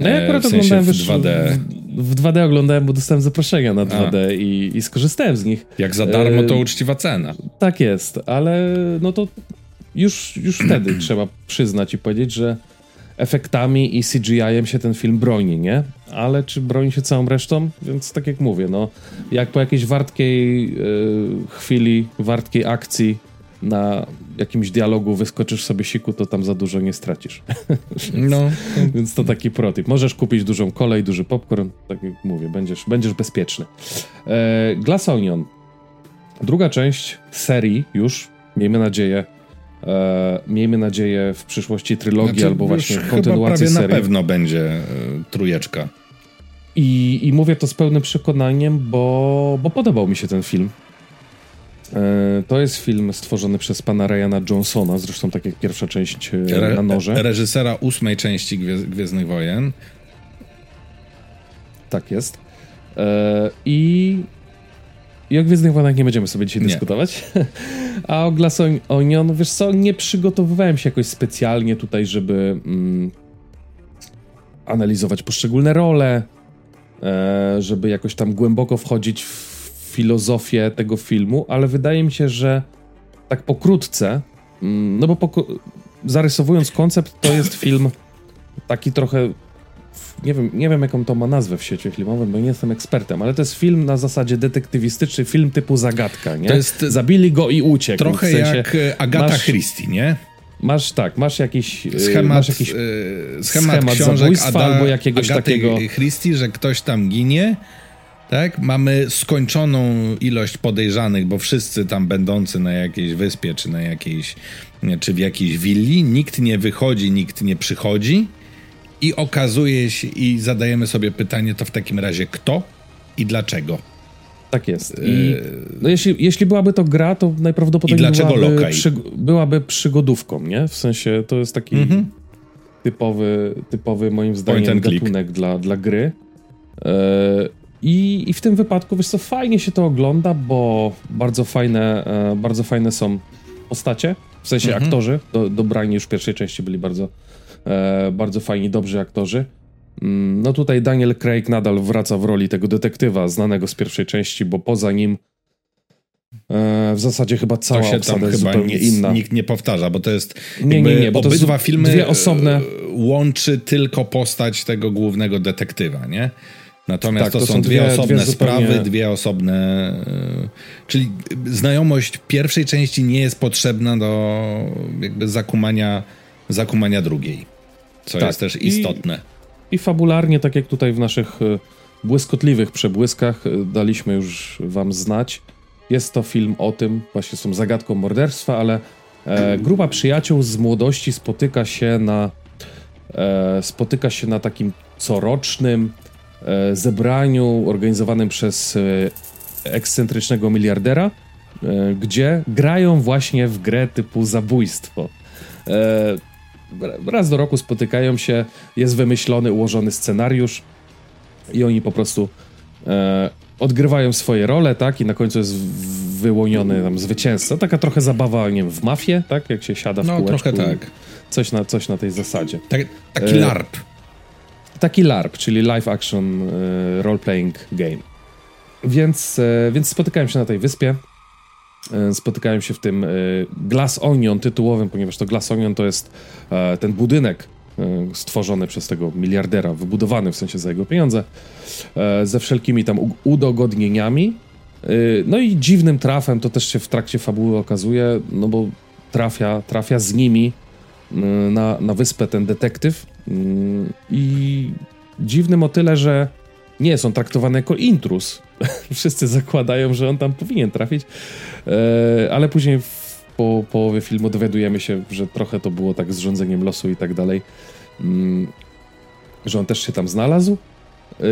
no ja akurat w sensie oglądałem w 2D. W, w, 2D oglądałem, bo dostałem zaproszenia na 2D i, i, skorzystałem z nich. Jak za darmo, to e, uczciwa cena. Tak jest, ale no to już, już wtedy *clears throat* trzeba przyznać i powiedzieć, że efektami i CGI-em się ten film broni, nie? Ale czy broni się całą resztą? Więc tak jak mówię, no jak po jakiejś wartkiej yy, chwili, wartkiej akcji na jakimś dialogu wyskoczysz sobie siku, to tam za dużo nie stracisz. *laughs* no. więc to taki protip. Możesz kupić dużą kolej, duży popcorn, tak jak mówię, będziesz, będziesz bezpieczny. E, Glass Onion. Druga część serii już, miejmy nadzieję, e, miejmy nadzieję w przyszłości trylogii znaczy, albo właśnie kontynuacji serii. na pewno będzie e, trujeczka. I, I mówię to z pełnym przekonaniem, bo, bo podobał mi się ten film. E, to jest film stworzony przez pana Ryana Johnsona, zresztą tak jak pierwsza część e, Re na noże. Reżysera ósmej części Gwiezdnych Wojen. Tak jest. E, I, I o Gwiezdnych Wojnach nie będziemy sobie dzisiaj nie. dyskutować. *laughs* A o Glass Onion, wiesz co, nie przygotowywałem się jakoś specjalnie tutaj, żeby mm, analizować poszczególne role, żeby jakoś tam głęboko wchodzić w filozofię tego filmu, ale wydaje mi się, że tak pokrótce, mm, no bo zarysowując koncept, to jest film taki trochę nie wiem, nie wiem jaką to ma nazwę w świecie filmowym, bo nie jestem ekspertem, ale to jest film na zasadzie detektywistyczny, film typu zagadka, nie? To jest Zabili go i uciekł. Trochę w sensie, jak Agata masz, Christie, nie? Masz tak, masz jakiś e, schemat, masz jakiś schemat, schemat książek Ada, albo jakiegoś Agaty takiego Christie, że ktoś tam ginie tak? Mamy skończoną ilość podejrzanych, bo wszyscy tam będący na jakiejś wyspie, czy na jakiejś, czy w jakiejś willi, nikt nie wychodzi, nikt nie przychodzi i okazuje się, i zadajemy sobie pytanie, to w takim razie kto i dlaczego? Tak jest. I, no jeśli, jeśli byłaby to gra, to najprawdopodobniej byłaby, przy, byłaby przygodówką, nie? W sensie to jest taki mm -hmm. typowy, typowy moim zdaniem gatunek dla, dla gry. E, i, I w tym wypadku, wiesz co, fajnie się to ogląda, bo bardzo fajne, e, bardzo fajne są postacie, w sensie mhm. aktorzy, do, dobrani już w pierwszej części byli bardzo, e, bardzo fajni, dobrzy aktorzy. Mm, no tutaj Daniel Craig nadal wraca w roli tego detektywa znanego z pierwszej części, bo poza nim e, w zasadzie chyba cała to obsada jest zupełnie nic, inna. Nikt nie powtarza, bo to jest nie, nie, nie, bo obydwa to filmy dwie osobne... Łączy tylko postać tego głównego detektywa, nie? Natomiast tak, to, to, są dwie, dwie osobne dwie zupełnie... sprawy, dwie osobne. E, czyli znajomość pierwszej części nie jest potrzebna do jakby zakumania, zakumania drugiej, co tak. jest też istotne. I, I fabularnie, tak jak tutaj w naszych e, błyskotliwych przebłyskach e, daliśmy już wam znać, jest to film o tym, właśnie tą zagadką morderstwa, ale e, grupa przyjaciół z młodości spotyka się na e, spotyka się na takim corocznym zebraniu organizowanym przez e, ekscentrycznego miliardera e, gdzie grają właśnie w grę typu zabójstwo. E, raz do roku spotykają się, jest wymyślony, ułożony scenariusz i oni po prostu e, odgrywają swoje role, tak? I na końcu jest wyłoniony tam zwycięzca. Taka trochę zabawa, nie wiem, w mafię, tak? Jak się siada w No, kółeczku. trochę tak. Coś na, coś na tej zasadzie. Tak, taki E, LARP. Taki LARP, czyli Live Action e, Role Playing Game. Więc, e, więc spotykałem się na tej wyspie. E, spotykałem się w tym Glass Onion tytułowym, ponieważ to Glass Onion to jest ten budynek stworzony przez tego miliardera, wybudowany w sensie za jego pieniądze, ze wszelkimi tam udogodnieniami. No i dziwnym trafem, to też się w trakcie fabuły okazuje, no bo trafia, trafia z nimi na, na wyspę ten detektyw y, i dziwnym o tyle, że nie jest on traktowany jako intrus. *laughs* Wszyscy zakładają, że on tam powinien trafić, e, ale później w, po połowie filmu dowiadujemy się, że trochę to było tak z rządzeniem losu i tak dalej, mm, że on też się tam znalazł. E,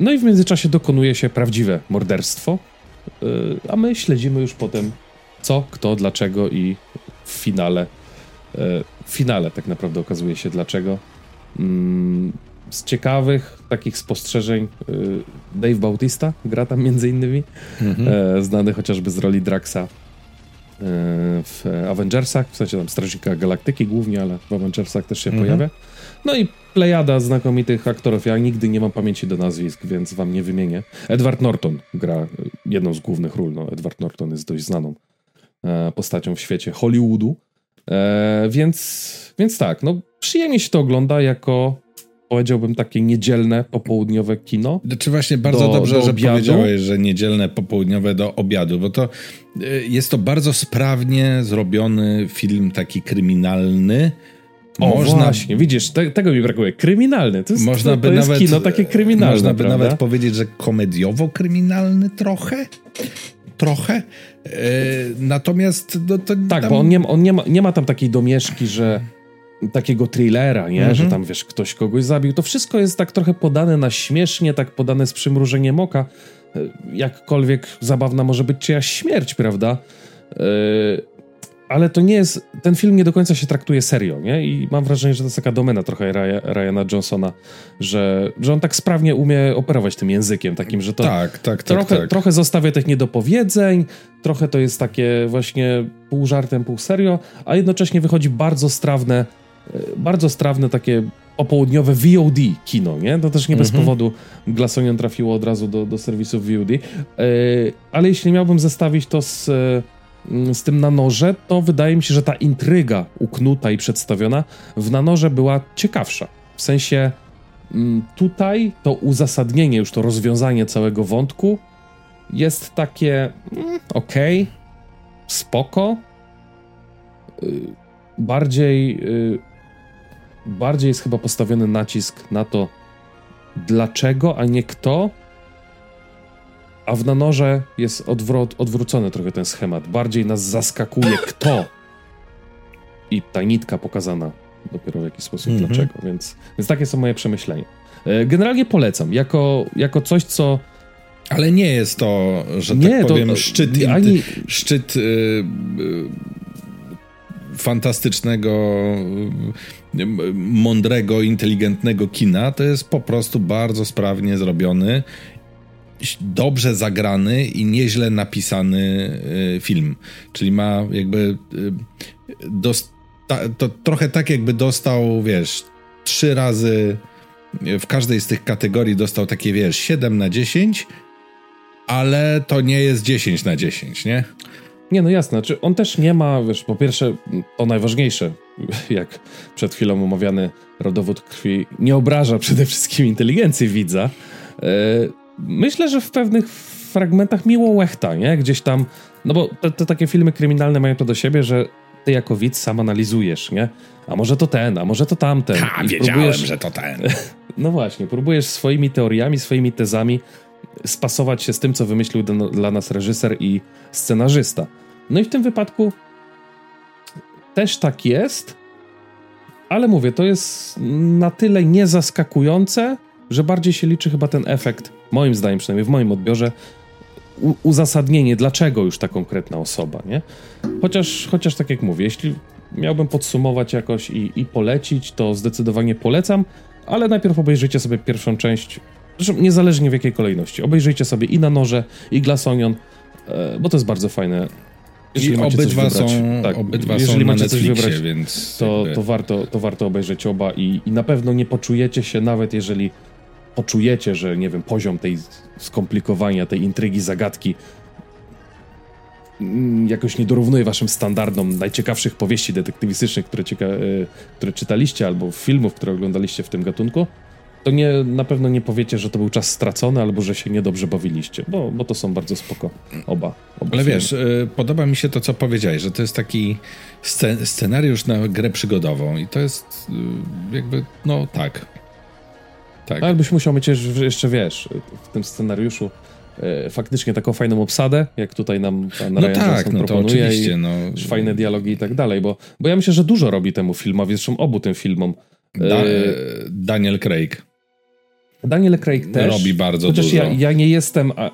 No i w międzyczasie dokonuje się prawdziwe morderstwo, e, a my śledzimy już potem co, kto, dlaczego i w finale w finale tak naprawdę okazuje się dlaczego. Mm, Z ciekawych takich spostrzeżeń y, Dave Bautista gra tam między innymi, e, znany chociażby z roli Draxa e, w Avengersach, w sensie tam Strażnika Galaktyki głównie, ale w Avengersach też się Mhm. pojawia. No i plejada znakomitych aktorów. Ja nigdy nie mam pamięci do nazwisk, więc wam nie wymienię. Edward Norton gra jedną z głównych ról. No, Edward Norton jest dość znaną e, postacią w świecie Hollywoodu. E, więc, więc tak, no przyjemnie się to ogląda jako powiedziałbym takie niedzielne, popołudniowe kino. Czy właśnie bardzo do- dobrze, do że obiadu? powiedziałeś, że niedzielne popołudniowe do obiadu, bo to y, jest to bardzo sprawnie zrobiony film taki kryminalny. O, właśnie, widzisz, te, tego mi brakuje. Kryminalny, to jest, Można to, by to nawet, kino takie kryminalne, Można by prawda? nawet powiedzieć, że komediowo-kryminalny trochę. Trochę. E, natomiast no, to Tak, tam- bo on, nie, ma- on nie, ma, nie ma tam takiej domieszki, że takiego thrillera, nie? Mhm. Że tam, wiesz, ktoś kogoś zabił. To wszystko jest tak trochę podane na śmiesznie, tak podane z przymrużeniem oka. E, Jakkolwiek zabawna może być czyjaś śmierć, prawda? E, ale to nie jest... Ten film nie do końca się traktuje serio, nie? I mam wrażenie, że to jest taka domena trochę Rya- Ryana Johnsona, że, że on tak sprawnie umie operować tym językiem takim, że to... Tak, tak, tak. Trochę, tak. trochę zostawia tych niedopowiedzeń, trochę to jest takie właśnie pół żartem, pół serio, a jednocześnie wychodzi bardzo strawne, e, bardzo strawne takie popołudniowe VOD kino, nie? To też nie bez Mhm. powodu Glassonion trafiło od razu do, do serwisu VOD. E, ale jeśli miałbym zestawić to z, e, mm, z tym na noże, to wydaje mi się, że ta intryga uknuta i przedstawiona w nanorze była ciekawsza. W sensie mm, tutaj to uzasadnienie, już to rozwiązanie całego wątku jest takie mm, okej, spoko. Y, Bardziej, y, bardziej jest chyba postawiony nacisk na to, dlaczego, a nie kto. A w nanorze jest odwrot, odwrócony trochę ten schemat. Bardziej nas zaskakuje kto. I ta nitka pokazana dopiero w jakiś sposób Mhm. dlaczego. Więc, więc takie są moje przemyślenia. E, Generalnie polecam. Jako, jako coś, co Ale nie jest to, że Nie, tak powiem, to- szczyt, ani- szczyt y, y, fantastycznego, y, mądrego, inteligentnego kina. To jest po prostu bardzo sprawnie zrobiony, dobrze zagrany i nieźle napisany y, film. Czyli ma jakby y, dosta- to trochę tak jakby dostał, wiesz, trzy razy w każdej z tych kategorii dostał takie, wiesz, 7 na 10, ale to nie jest 10 na 10, nie? Nie, no jasne. Czy on też nie ma, wiesz, po pierwsze, to najważniejsze, jak przed chwilą omawiany rodowód krwi, nie obraża przede wszystkim inteligencji widza. Myślę, że w pewnych fragmentach miło łechta, nie? Gdzieś tam, no bo te, te takie filmy kryminalne mają to do siebie, że ty jako widz sam analizujesz, nie? A może to ten, a może to tamten. Ha, I wiedziałem, próbujesz- że to ten. *laughs* No właśnie, próbujesz swoimi teoriami, swoimi tezami spasować się z tym, co wymyślił dla nas reżyser i scenarzysta. No i w tym wypadku też tak jest, ale mówię, to jest na tyle niezaskakujące, że bardziej się liczy chyba ten efekt, moim zdaniem przynajmniej w moim odbiorze, uzasadnienie, dlaczego już ta konkretna osoba, nie? Chociaż, chociaż tak jak mówię, jeśli miałbym podsumować jakoś i, i polecić, to zdecydowanie polecam, ale najpierw obejrzyjcie sobie pierwszą część, zresztą niezależnie w jakiej kolejności. Obejrzyjcie sobie i na noże, i Glass Onion, e, bo to jest bardzo fajne. Jeżeli I obydwa są, tak, obydwa jeżeli są macie coś wybrać, więc to, jakby... to, warto, to warto obejrzeć oba i, i na pewno nie poczujecie się, nawet jeżeli poczujecie, że nie wiem, poziom tej skomplikowania, tej intrygi, zagadki mm, jakoś nie dorównuje waszym standardom najciekawszych powieści detektywistycznych, które, cieka- e, które czytaliście, albo filmów, które oglądaliście w tym gatunku, to nie, na pewno nie powiecie, że to był czas stracony, albo że się niedobrze bawiliście, bo, bo to są bardzo spoko oba. oba Ale filmy. wiesz, y, podoba mi się to, co powiedziałeś, że to jest taki scen- scenariusz na grę przygodową i to jest y, jakby, no tak, tak. Ale byś musiał mieć jeszcze, wiesz, w tym scenariuszu e, faktycznie taką fajną obsadę, jak tutaj nam pan no Ryan tak, Johnson no proponuje. oczywiście, no. Fajne dialogi i tak dalej, bo, bo ja myślę, że dużo robi temu filmowi, zresztą obu tym filmom. Da, e, Daniel Craig. Daniel Craig też. Robi bardzo chociaż dużo. Ja, ja nie jestem a,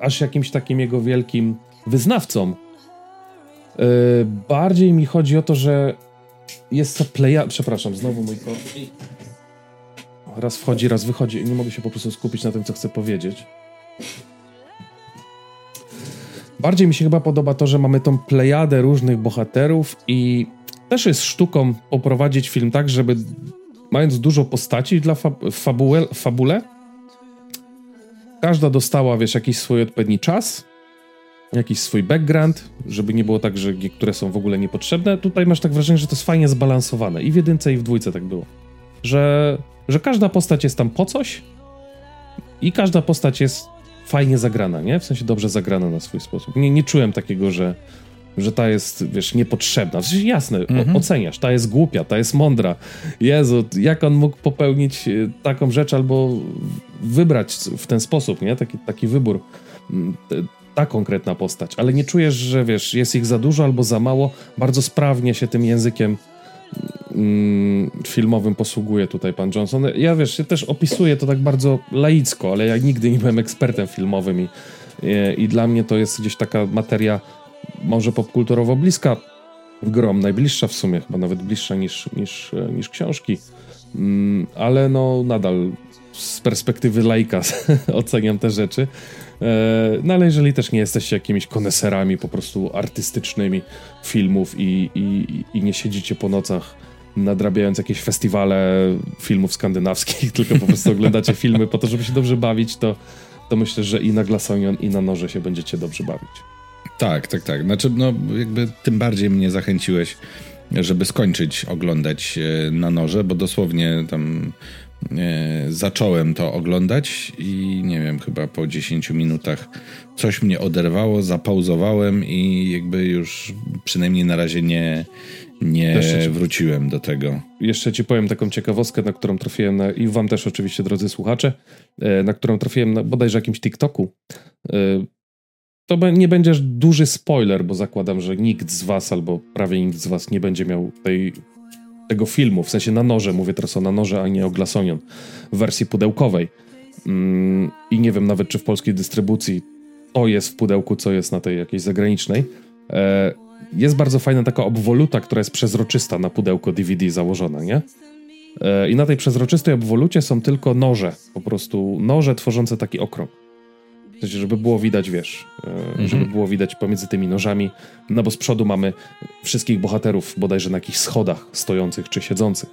aż jakimś takim jego wielkim wyznawcą. E, bardziej mi chodzi o to, że jest to playa... Przepraszam, znowu mój kot. Raz wchodzi, raz wychodzi. Nie mogę się po prostu skupić na tym, co chcę powiedzieć. Bardziej mi się chyba podoba to, że mamy tą plejadę różnych bohaterów i też jest sztuką poprowadzić film tak, żeby mając dużo postaci dla fabułe, fabule, każda dostała, wiesz, jakiś swój odpowiedni czas, jakiś swój background, żeby nie było tak, że niektóre są w ogóle niepotrzebne. Tutaj masz tak wrażenie, że to jest fajnie zbalansowane. I w jedynce, i w dwójce tak było. Że że każda postać jest tam po coś i każda postać jest fajnie zagrana, nie? W sensie dobrze zagrana na swój sposób. Nie, nie czułem takiego, że, że ta jest, wiesz, niepotrzebna. W sensie jasne, mhm. oceniasz, ta jest głupia, ta jest mądra. Jezu, jak on mógł popełnić e, taką rzecz albo wybrać w ten sposób, nie? Taki, taki wybór. Ta konkretna postać, ale nie czujesz, że wiesz, jest ich za dużo albo za mało. Bardzo sprawnie się tym językiem mm, filmowym posługuje tutaj pan Johnson. Ja wiesz, ja też opisuję to tak bardzo laicko, ale ja nigdy nie byłem ekspertem filmowym i, i, i dla mnie to jest gdzieś taka materia może popkulturowo bliska grom, najbliższa w sumie, chyba nawet bliższa niż, niż, niż książki, mm, ale no nadal z perspektywy laika *laughs* oceniam te rzeczy. E, no ale jeżeli też nie jesteście jakimiś koneserami po prostu artystycznymi filmów i, i, i nie siedzicie po nocach nadrabiając jakieś festiwale filmów skandynawskich, *laughs* tylko po prostu oglądacie filmy po to, żeby się dobrze bawić, to, to myślę, że i na Glasonion, i na Noże się będziecie dobrze bawić. Tak, tak, tak. Znaczy, no jakby tym bardziej mnie zachęciłeś, żeby skończyć oglądać e, na Noże, bo dosłownie tam zacząłem to oglądać i nie wiem, chyba po 10 minutach coś mnie oderwało, zapauzowałem i jakby już przynajmniej na razie nie, nie ci, wróciłem do tego. Jeszcze ci powiem taką ciekawostkę, na którą trafiłem na, i wam też oczywiście, drodzy słuchacze, e, na którą trafiłem na bodajże jakimś TikToku. E, to nie będzie duży spoiler, bo zakładam, że nikt z was albo prawie nikt z was nie będzie miał tej, tego filmu, w sensie na noże, mówię teraz o na noże, a nie o Glasonion, w wersji pudełkowej. Mm, I nie wiem nawet, czy w polskiej dystrybucji to jest w pudełku, co jest na tej jakiejś zagranicznej. E, jest bardzo fajna taka obwoluta, która jest przezroczysta na pudełko DVD założona, nie? E, I na tej przezroczystej obwolucie są tylko noże, po prostu noże tworzące taki okrąg. Sensie, żeby było widać, wiesz, mhm. żeby było widać pomiędzy tymi nożami, no bo z przodu mamy wszystkich bohaterów bodajże na jakichś schodach stojących czy siedzących.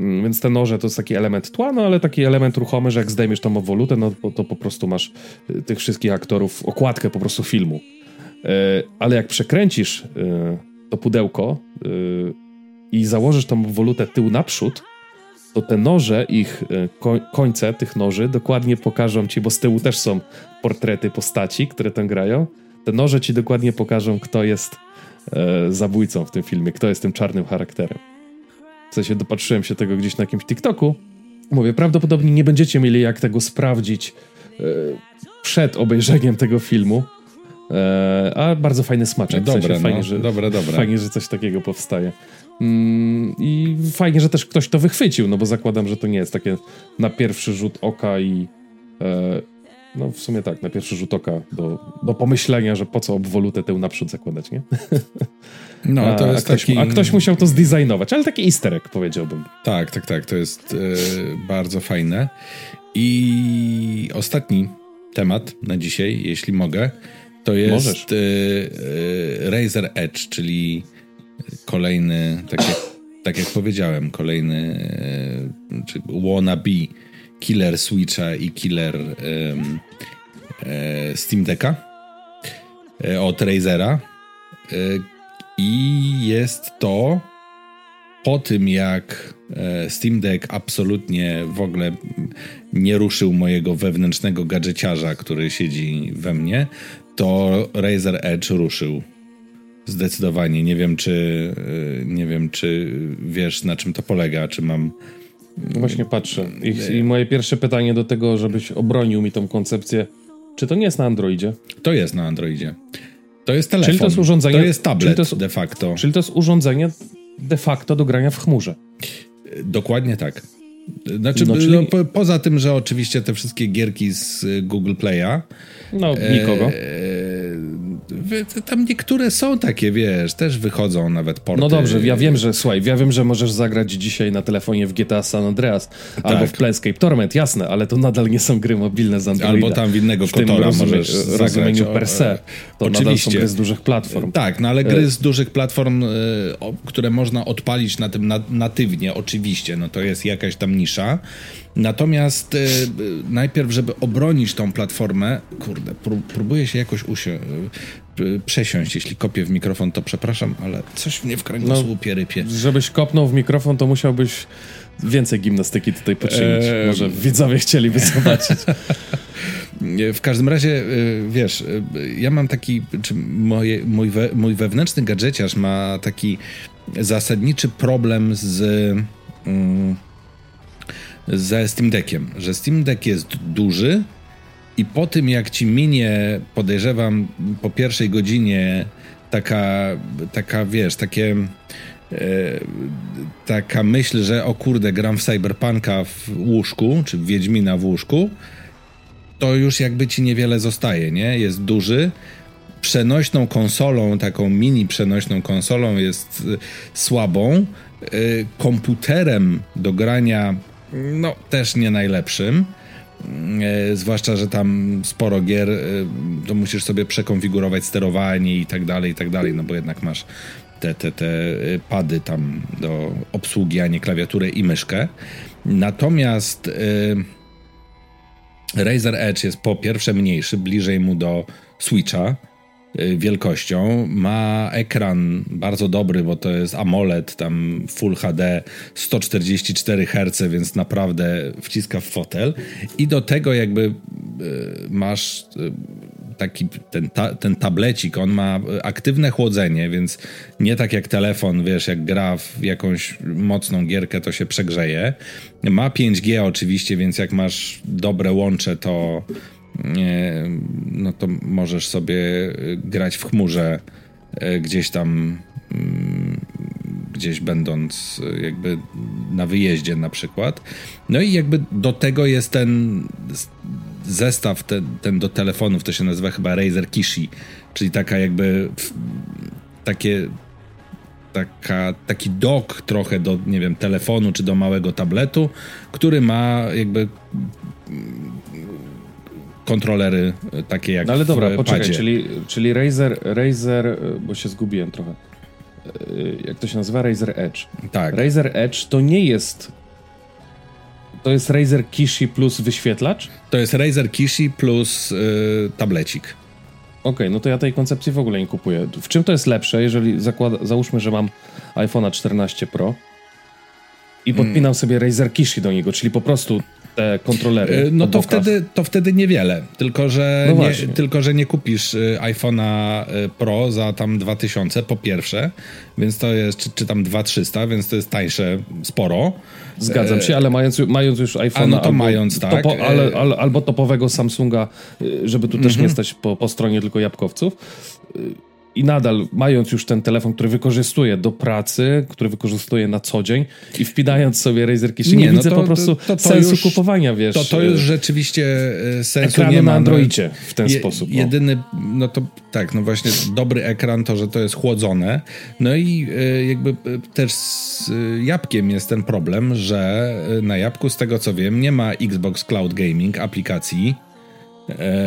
Mm, więc te noże to jest taki element tła, no ale taki element ruchomy, że jak zdejmiesz tą obwolutę, no to, to po prostu masz tych wszystkich aktorów, okładkę po prostu filmu. E, ale jak przekręcisz e, to pudełko e, i założysz tą wolutę tył naprzód, to te noże, ich końce tych noży dokładnie pokażą ci, bo z tyłu też są portrety postaci, które tam grają. Te noże ci dokładnie pokażą, kto jest zabójcą w tym filmie, kto jest tym czarnym charakterem. W sensie dopatrzyłem się tego gdzieś na jakimś TikToku. Mówię, prawdopodobnie nie będziecie mieli jak tego sprawdzić przed obejrzeniem tego filmu, E, a bardzo fajny smaczek. Dobre, w sensie, no. fajnie, że, dobre, dobre. Fajnie, że coś takiego powstaje. Mm, I fajnie, że też ktoś to wychwycił, no bo zakładam, że to nie jest takie na pierwszy rzut oka i e, No w sumie tak, na pierwszy rzut oka do, do pomyślenia, że po co obwolutę tę naprzód zakładać, nie? *laughs* No, to a, jest a ktoś, taki... a ktoś musiał to zdesignować, ale taki easter egg powiedziałbym. Tak, tak, tak, to jest e, bardzo fajne. I ostatni temat na dzisiaj, jeśli mogę, to jest e, e, Razer Edge, czyli kolejny, tak jak, tak jak powiedziałem, kolejny e, czy wannabe killer Switcha i killer e, Steam Decka e, od Razera. E, I jest to po tym, jak e, Steam Deck absolutnie w ogóle nie ruszył mojego wewnętrznego gadżeciarza, który siedzi we mnie, to Razer Edge ruszył. Zdecydowanie. Nie wiem, czy e, nie wiem, czy wiesz, na czym to polega, czy mam. No właśnie patrzę. I, I, moje pierwsze pytanie do tego, żebyś obronił mi tą koncepcję. Czy to nie jest na Androidzie? To jest na Androidzie. To jest telefon. Czyli to jest urządzenie. To jest tablet to jest, de facto. Czyli to jest urządzenie de facto do grania w chmurze. Dokładnie tak. Znaczy, no, czyli... no, po, poza tym, że oczywiście te wszystkie gierki z Google Play'a. No, nikogo. E, tam niektóre są takie, wiesz, też wychodzą nawet porty. No dobrze, ja wiem, że słuchaj, ja wiem, że możesz zagrać dzisiaj na telefonie w GTA San Andreas tak. albo w Planescape Torment, jasne, ale to nadal nie są gry mobilne z Androida. Albo tam w innego w kotora możesz zagrać. rozumieniu per se. To oczywiście. nadal są gry z dużych platform. Tak, no ale gry e- z dużych platform, e, które można odpalić na tym natywnie, oczywiście, no to jest jakaś tam nisza. Natomiast najpierw, żeby obronić tą platformę, kurde, pró próbuję się jakoś usiąść, przesiąść. Jeśli kopię w mikrofon, to przepraszam, ale coś mnie w kręgosłupie no, rypie. Żebyś kopnął w mikrofon, to musiałbyś więcej gimnastyki tutaj poczynić. Eee... Może widzowie chcieliby *laughs* zobaczyć. W każdym razie, wiesz, ja mam taki, czy moje, mój, we, mój wewnętrzny gadżeciarz ma taki zasadniczy problem z... Mm, ze Steam Deckiem, że Steam Deck jest duży i po tym jak ci minie, podejrzewam, po pierwszej godzinie taka, taka wiesz, takie e, taka myśl, że o kurde, gram w Cyberpunka w łóżku, czy w Wiedźmina w łóżku, to już jakby ci niewiele zostaje, nie? Jest duży, przenośną konsolą, taką mini przenośną konsolą jest e, słabą, e, komputerem do grania no też nie najlepszym. E, zwłaszcza, że tam sporo gier, e, to musisz sobie przekonfigurować sterowanie i tak dalej, i tak dalej, no bo jednak masz te, te, te e, pady tam do obsługi, a nie klawiaturę i myszkę. Natomiast Razer Edge jest po pierwsze mniejszy, bliżej mu do Switcha, wielkością. Ma ekran bardzo dobry, bo to jest AMOLED, tam Full HD, 144 Hz, więc naprawdę wciska w fotel. I do tego jakby y, masz y, taki ten, ta, ten tablecik, on ma aktywne chłodzenie, więc nie tak jak telefon, wiesz, jak gra w jakąś mocną gierkę, to się przegrzeje. Ma 5G oczywiście, więc jak masz dobre łącze, to no to możesz sobie grać w chmurze e, gdzieś tam mm, gdzieś będąc jakby na wyjeździe na przykład. No i jakby do tego jest ten zestaw ten, ten do telefonów, to się nazywa chyba Razer Kishi, czyli taka jakby takie taka, taki dock trochę do, nie wiem, telefonu czy do małego tabletu, który ma jakby kontrolery e, takie jak no ale dobra, poczekaj, czyli, czyli Razer, Razer, e, bo się zgubiłem trochę. E, jak to się nazywa? Razer Edge. Tak. Razer Edge to nie jest to jest Razer Kishi plus wyświetlacz? To jest Razer Kishi plus yy, tablecik. Okej, okay, no to ja tej koncepcji w ogóle nie kupuję. W czym to jest lepsze, jeżeli zakłada, załóżmy, że mam iPhone'a 14 Pro i podpinam hmm. sobie Razer Kishi do niego, czyli po prostu te kontrolery. E, no to wtedy, to wtedy niewiele. Tylko że, no nie, tylko, że nie kupisz e, iPhone'a e, Pro za tam 2000 po pierwsze, więc to jest, czy, czy tam 2300, więc to jest tańsze sporo. Zgadzam się, ale mając, mając już iPhone'a. no to mając, tak. Topo, ale, ale, albo topowego Samsunga, żeby tu też mhm. nie stać po, po stronie tylko jabłkowców i nadal mając już ten telefon, który wykorzystuję do pracy, który wykorzystuję na co dzień i wpinając sobie Razer Kishi, nie, no widzę to, po prostu to, to sensu już, kupowania, wiesz. To, to już rzeczywiście e, sensu nie ma. na. Androidzie w ten je, sposób. No. Jedyny, no to tak, no właśnie dobry ekran to, że to jest chłodzone. No i e, jakby też z Jabłkiem jest ten problem, że na Jabłku z tego co wiem nie ma Xbox Cloud Gaming aplikacji,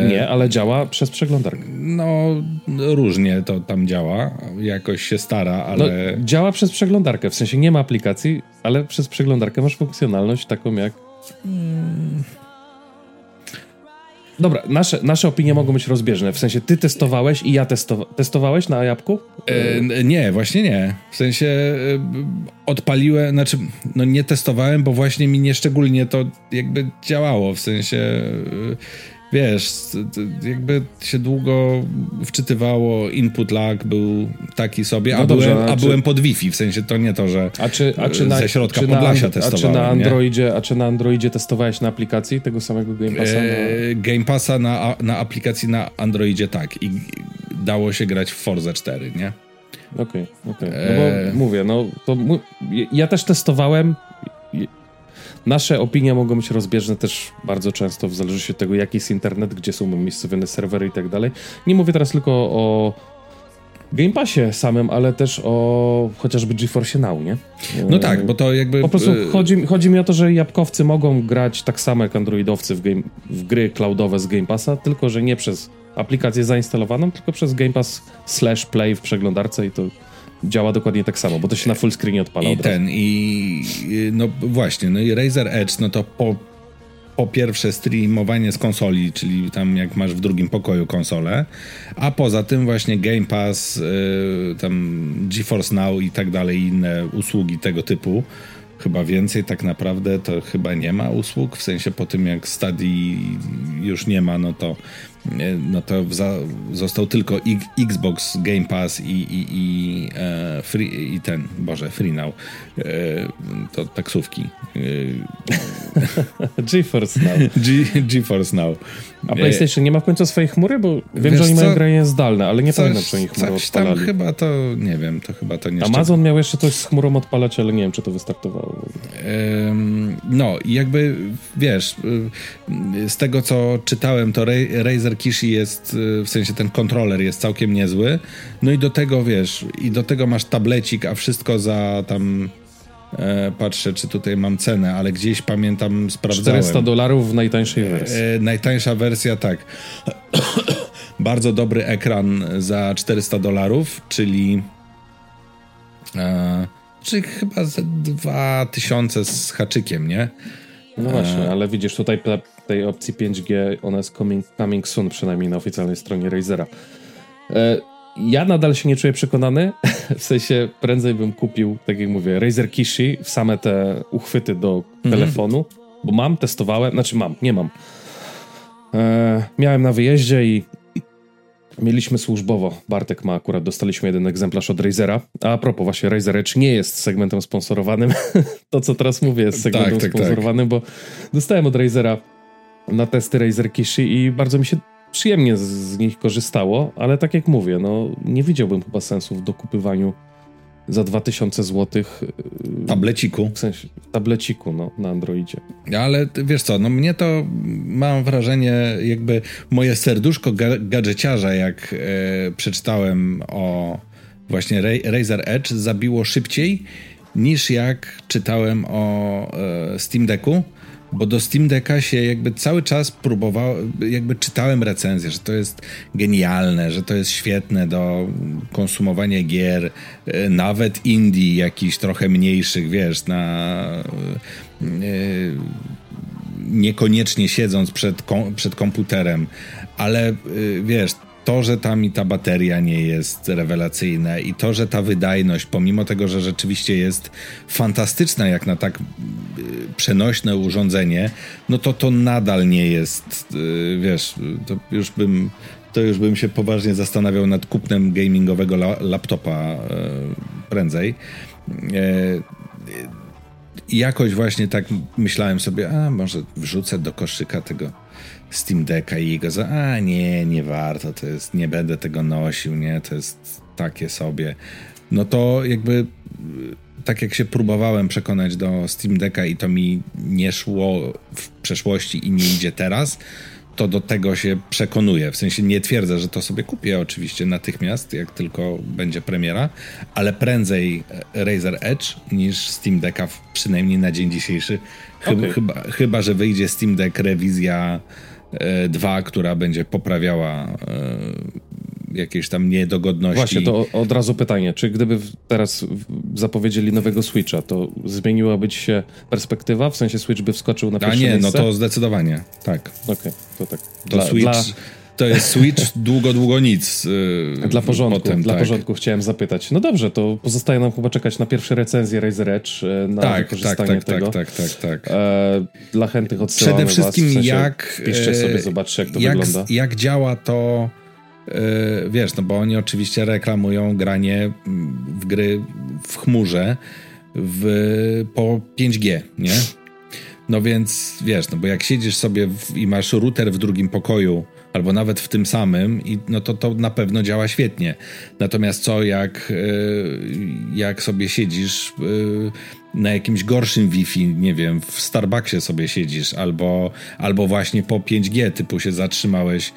Nie, ale działa przez przeglądarkę. No, różnie to tam działa. Jakoś się stara, ale. No, działa przez przeglądarkę. W sensie nie ma aplikacji, ale przez przeglądarkę masz funkcjonalność taką jak. Hmm. Dobra, nasze, nasze opinie mogą być rozbieżne. W sensie ty testowałeś i ja testowałem. Testowałeś na jabłku? E, nie, właśnie nie. W sensie e, odpaliłem, znaczy, no nie testowałem, bo właśnie mi nieszczególnie to jakby działało. W sensie. E, wiesz, jakby się długo wczytywało, input lag był taki sobie, no a, dobrze, byłem, a, czy... byłem pod Wi-Fi, w sensie to nie to, że a czy, a czy na, ze środka czy Podlasia na, testowałem. A czy, na Androidzie, a czy na Androidzie testowałeś na aplikacji tego samego Game Passa? Na... E, Game Passa na, na aplikacji na Androidzie tak i dało się grać w Forza 4, nie? Okej, okay, okej. Okay. No bo e... mówię, no to ja też testowałem Nasze opinie mogą być rozbieżne też bardzo często, w zależności od tego, jaki jest internet, gdzie są umiejscowione serwery i tak dalej. Nie mówię teraz tylko o Game Passie samym, ale też o chociażby GeForce Now, nie? No tak, bo to jakby... Po prostu e, chodzi, chodzi mi o to, że jabłkowcy mogą grać tak samo jak androidowcy w, game, w gry cloudowe z Game Passa, tylko że nie przez aplikację zainstalowaną, tylko przez Game Pass slash play w przeglądarce i to działa dokładnie tak samo, bo to się na full screenie odpala. I ten, i no właśnie, no i Razer Edge, no to po, po pierwsze streamowanie z konsoli, czyli tam jak masz w drugim pokoju konsolę, a poza tym właśnie Game Pass, yy, tam GeForce Now i tak dalej, inne usługi tego typu. Chyba więcej tak naprawdę to chyba nie ma usług, w sensie po tym jak Stadii już nie ma, no to no to za, został tylko Xbox Game Pass i, i, i, e, free, i ten, Boże, Free Now. To taksówki. *laughs* GeForce Now. G, GeForce Now. A PlayStation nie ma w końcu swojej chmury? Bo wiem, że oni co? mają granie zdalne, ale nie coś, pamiętam, czy oni chmurę coś odpalali. tam chyba to, nie wiem, to chyba to nie Amazon miał jeszcze coś z chmurą odpalać, ale nie wiem, czy to wystartowało. no i jakby, wiesz, z tego, co czytałem, to Razer Kishi jest, w sensie ten kontroler jest całkiem niezły. No i do tego, wiesz, i do tego masz tablecik, a wszystko za tam E, patrzę, czy tutaj mam cenę, ale gdzieś pamiętam, sprawdzałem. 400 dolarów w najtańszej wersji. E, najtańsza wersja, tak. *clears throat* Bardzo dobry ekran za 400 dolarów, czyli e, czyli chyba ze 2000 z haczykiem, nie? No właśnie, e, ale widzisz tutaj tej opcji 5G, ona jest coming, coming soon, przynajmniej na oficjalnej stronie Razera. Ja nadal się nie czuję przekonany, *laughs* w sensie prędzej bym kupił, tak jak mówię, Razer Kishi w same te uchwyty do mhm. telefonu, bo mam, testowałem, znaczy mam, nie mam. E, miałem na wyjeździe i mieliśmy służbowo, Bartek ma akurat, dostaliśmy jeden egzemplarz od Razera. A, propos, właśnie Razer Edge nie jest segmentem sponsorowanym. *laughs* to, co teraz mówię, jest segmentem tak, tak, tak. sponsorowanym, tak. bo dostałem od Razera na testy Razer Kishi i bardzo mi się przyjemnie z, z, nich korzystało, ale tak jak mówię, no nie widziałbym chyba sensu w dokupywaniu za 2000 zł. Y, tableciku. W sensie, tableciku, no, na Androidzie. Ale wiesz co, no mnie to mam wrażenie, jakby moje serduszko ga gadżeciarza, jak e, przeczytałem o właśnie Razer Edge, zabiło szybciej niż jak czytałem o e, Steam Decku bo do Steam Decka się jakby cały czas próbował, jakby czytałem recenzję, że to jest genialne, że to jest świetne do konsumowania gier, e, nawet indie jakichś trochę mniejszych, wiesz, na e, niekoniecznie siedząc przed, przed komputerem, ale e, wiesz, to, że tam i ta bateria nie jest rewelacyjna i to, że ta wydajność, pomimo tego, że rzeczywiście jest fantastyczna jak na tak y, przenośne urządzenie, no to to nadal nie jest, y, wiesz, to już bym to już bym się poważnie zastanawiał nad kupnem gamingowego la laptopa y, prędzej. Jakoś właśnie tak myślałem sobie, a może wrzucę do koszyka tego Steam Decka i jego za, a nie, nie warto, to jest, nie będę tego nosił, nie, to jest takie sobie. No to jakby tak jak się próbowałem przekonać do Steam Decka i to mi nie szło w przeszłości i nie idzie teraz, to do tego się przekonuję. W sensie nie twierdzę, że to sobie kupię oczywiście natychmiast, jak tylko będzie premiera, ale prędzej Razer Edge niż Steam Decka, przynajmniej na dzień dzisiejszy. Chyba, okay. chyba, chyba że wyjdzie Steam Deck rewizja 2, e, która będzie poprawiała e, jakieś tam niedogodności. Właśnie, to od razu pytanie, czy gdyby teraz zapowiedzieli nowego Switcha, to zmieniłaby ci się perspektywa? W sensie Switch by wskoczył na pierwsze A nie, miejsce? no to zdecydowanie, tak. Okej, okay, to tak. To dla, Switch... Dla... To jest Switch długo, długo nic. Yy, dla porządku, potem, dla tak. porządku chciałem zapytać. No dobrze, to pozostaje nam chyba czekać na pierwsze recenzje Razer Edge, e, na tak, wykorzystanie tak, tak, tego. Tak, tak, tak, tak. E, dla chętnych odsyłamy Przede wszystkim was, w sensie jak... Piszcie sobie, zobaczcie jak to jak, wygląda. Jak działa to Yy, wiesz, no bo oni oczywiście reklamują granie w gry w chmurze w, po 5G, nie? No więc wiesz, no bo jak siedzisz sobie w, i masz router w drugim pokoju, albo nawet w tym samym, i, no to to na pewno działa świetnie. Natomiast co jak, yy, jak sobie siedzisz yy, na jakimś gorszym Wi-Fi, nie wiem, w Starbucksie sobie siedzisz, albo, albo właśnie po 5G typu się zatrzymałeś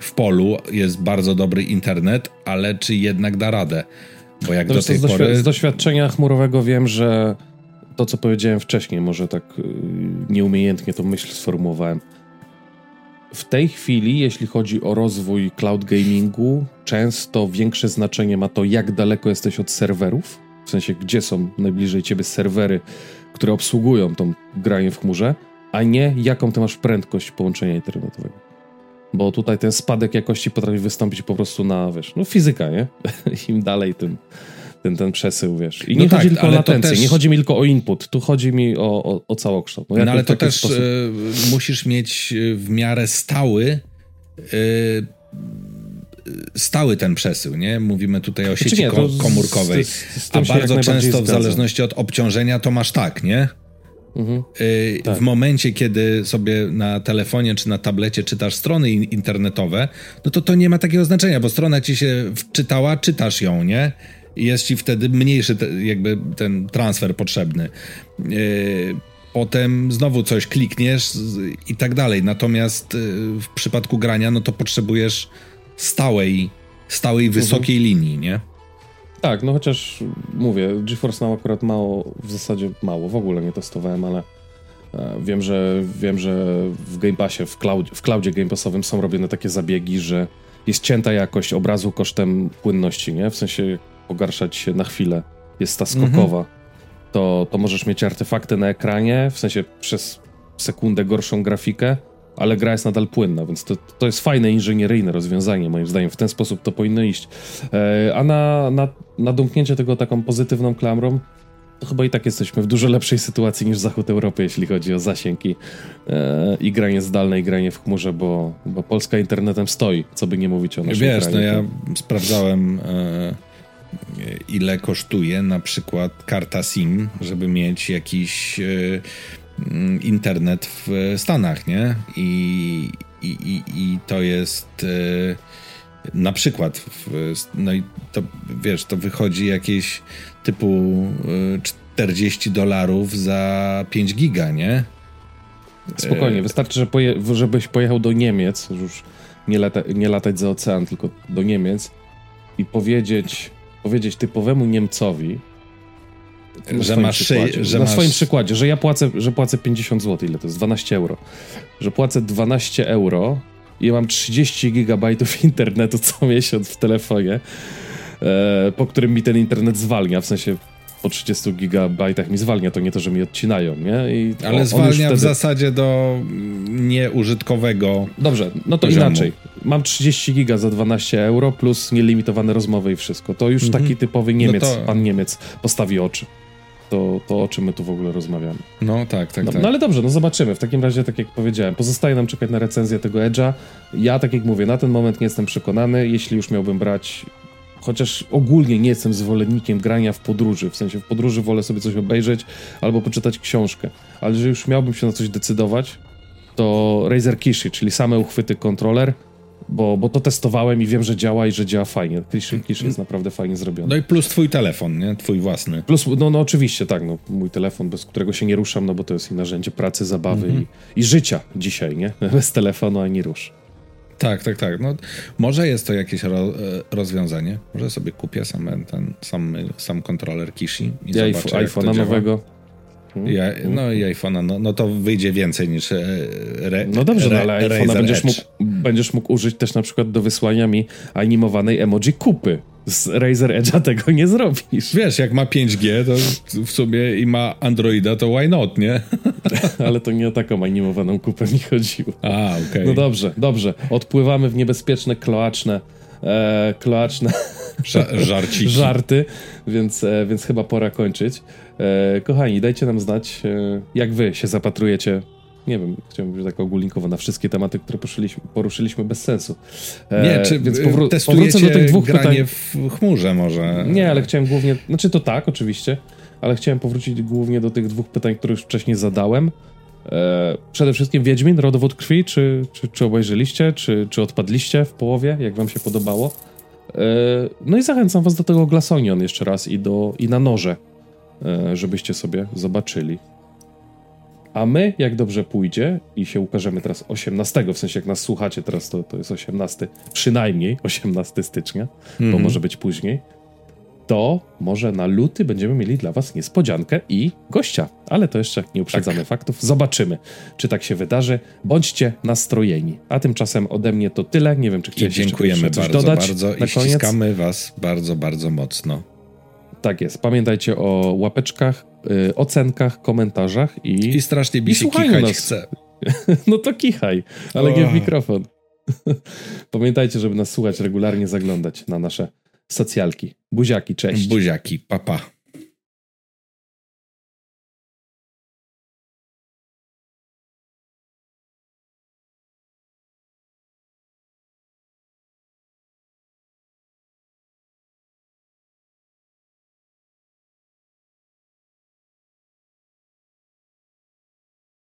w polu jest bardzo dobry internet, ale czy jednak da radę? Bo jak no do tej z, pory... z doświadczenia chmurowego wiem, że to, co powiedziałem wcześniej, może tak y, nieumiejętnie tą myśl sformułowałem. W tej chwili, jeśli chodzi o rozwój cloud gamingu, często większe znaczenie ma to, jak daleko jesteś od serwerów, w sensie gdzie są najbliżej ciebie serwery, które obsługują tą granie w chmurze, a nie jaką ty masz prędkość połączenia internetowego bo tutaj ten spadek jakości potrafi wystąpić po prostu na, wiesz, no fizyka, nie? *laughs* Im dalej, tym ten, ten przesył, wiesz. I nie no chodzi tak, tylko o latencję, też... nie chodzi mi tylko o input, tu chodzi mi o, o, o całokształt. No, no ale to też sposób... y, musisz mieć e, w miarę stały y, stały ten przesył, nie? Mówimy tutaj o znaczy sieci nie, komórkowej. Z, z, a bardzo często w zależności od obciążenia to masz tak, nie? Mhm. Tak. W momencie, kiedy sobie na telefonie czy na tablecie czytasz strony internetowe, no to to nie ma takiego znaczenia, bo strona ci się wczytała, czytasz ją, nie? Jest ci wtedy mniejszy te, jakby ten transfer potrzebny. Y, potem znowu coś klikniesz i tak dalej. Natomiast y, w przypadku grania, no to potrzebujesz stałej, stałej wysokiej mhm. linii, nie? Tak, no chociaż mówię, GeForce Now akurat mało, w zasadzie mało, w ogóle nie testowałem, ale e, wiem, że wiem, że w Game Passie, w, cloud, w cloudzie Game Passowym są robione takie zabiegi, że jest cięta jakość obrazu kosztem płynności, nie? W sensie pogarszać się na chwilę, jest ta skokowa. Mhm. To, to możesz mieć artefakty na ekranie, w sensie przez sekundę gorszą grafikę, ale gra jest nadal płynna, więc to, to jest fajne inżynieryjne rozwiązanie, moim zdaniem. W ten sposób to powinno iść. E, a na, na, na domknięcie tego taką pozytywną klamrą, to chyba i tak jesteśmy w dużo lepszej sytuacji niż zachód Europy, jeśli chodzi o zasięgi e, i granie zdalne, i granie w chmurze, bo, bo Polska internetem stoi, co by nie mówić o naszym Wiesz, kraju. no ja sprawdzałem e, ile kosztuje na przykład karta SIM, żeby mieć jakiś e, Mm, internet w Stanach, nie? I, i, i, i to jest e, na przykład, w, no i to wiesz, to wychodzi jakieś typu 40 e, dolarów za 5 giga, nie? Spokojnie, wystarczy, że poje, żebyś pojechał do Niemiec, już nie, lata, nie latać za ocean, tylko do Niemiec i powiedzieć, powiedzieć typowemu Niemcowi, na że masz, że na masz... swoim przykładzie, że ja płacę, że płacę 50 zł, ile to jest? 12 euro. Że płacę 12 euro i ja mam 30 gigabajtów *laughs* internetu co miesiąc w telefonie, e, po którym mi ten internet zwalnia, w sensie po 30 gigabajtach mi zwalnia, to nie to, że mi odcinają, nie? I Ale zwalnia wtedy... w zasadzie do nieużytkowego. Dobrze, no to poziomu. inaczej. Mam 30 giga za 12 euro plus nielimitowane rozmowy i wszystko. To już mhm. taki typowy Niemiec, no to... pan Niemiec postawi oczy to, to o czym my tu w ogóle rozmawiamy. No tak, tak, no, tak. No ale dobrze, no zobaczymy. W takim razie, tak jak powiedziałem, pozostaje nam czekać na recenzję tego Edge'a. Ja, tak jak mówię, na ten moment nie jestem przekonany. Jeśli już miałbym brać chociaż ogólnie nie jestem zwolennikiem grania w podróży, w sensie w podróży wolę sobie coś obejrzeć albo poczytać książkę, ale że już miałbym się na coś decydować, to Razer Kishi, czyli same uchwyty kontroler, bo, bo to testowałem i wiem, że działa i że działa fajnie. Kishi, Kishi jest naprawdę fajnie zrobiony. No i plus twój telefon, nie? Twój własny. Plus, no, no oczywiście, tak, no, mój telefon, bez którego się nie ruszam, no bo to jest i narzędzie pracy, zabawy i, i życia dzisiaj, nie? *laughs* Bez telefonu ani rusz. Tak, tak, tak. No, może jest to jakieś ro, e, rozwiązanie. Może sobie kupię sam ten sam, sam kontroler Kishi i Ja zobaczę, iPhone'a nowego. Ja, no i iPhone'a, no, no to wyjdzie więcej niż e, re, No dobrze, no, re, ale iPhone'a będziesz mógł, będziesz mógł użyć też na przykład do wysłania mi animowanej emoji kupy. Z Razer Edge'a tego nie zrobisz. Wiesz, jak ma 5G, to w sumie i ma Androida, to why not, nie? *laughs* Ale to nie o taką animowaną kupę mi chodziło. A, okej. No dobrze, dobrze. Odpływamy w niebezpieczne, kloaczne, e, kloaczne Ża- Żarciki. *laughs* żarty, więc, e, więc chyba pora kończyć. E, kochani, dajcie nam znać, e, jak wy się zapatrujecie. Nie wiem, chciałbym być tak ogólnikowo na wszystkie tematy, które poruszyliśmy, poruszyliśmy bez sensu. E, Nie, czy więc więc powró- testujecie powrócę do tych dwóch granie pytań. w chmurze może? Nie, ale chciałem głównie, znaczy to tak, oczywiście, ale chciałem powrócić głównie do tych dwóch pytań, które już wcześniej zadałem. E, przede wszystkim Wiedźmin, Rodowód Krwi, czy, czy, czy obejrzeliście, czy, czy odpadliście w połowie, jak wam się podobało. E, no i zachęcam was do tego Glasonion jeszcze raz i, do, i na noże, żebyście sobie zobaczyli. A my, jak dobrze pójdzie i się ukażemy teraz 18, w sensie jak nas słuchacie teraz, to, to jest 18, przynajmniej 18 stycznia, bo Mhm. może być później, to może na luty będziemy mieli dla was niespodziankę i gościa. Ale to jeszcze nie uprzedzamy Tak. faktów. Zobaczymy, czy tak się wydarzy. Bądźcie nastrojeni. A tymczasem ode mnie to tyle. Nie wiem, czy I chcieliście jeszcze dziękujemy coś bardzo, dodać bardzo i ściskamy was bardzo, bardzo mocno. Tak jest. Pamiętajcie o łapeczkach, y, ocenkach, komentarzach i... I strasznie mi się kichać nas. chce. *laughs* No to kichaj, ale nie w mikrofon. *laughs* Pamiętajcie, żeby nas słuchać regularnie, zaglądać na nasze socjalki. Buziaki, cześć. Buziaki, papa. Pa.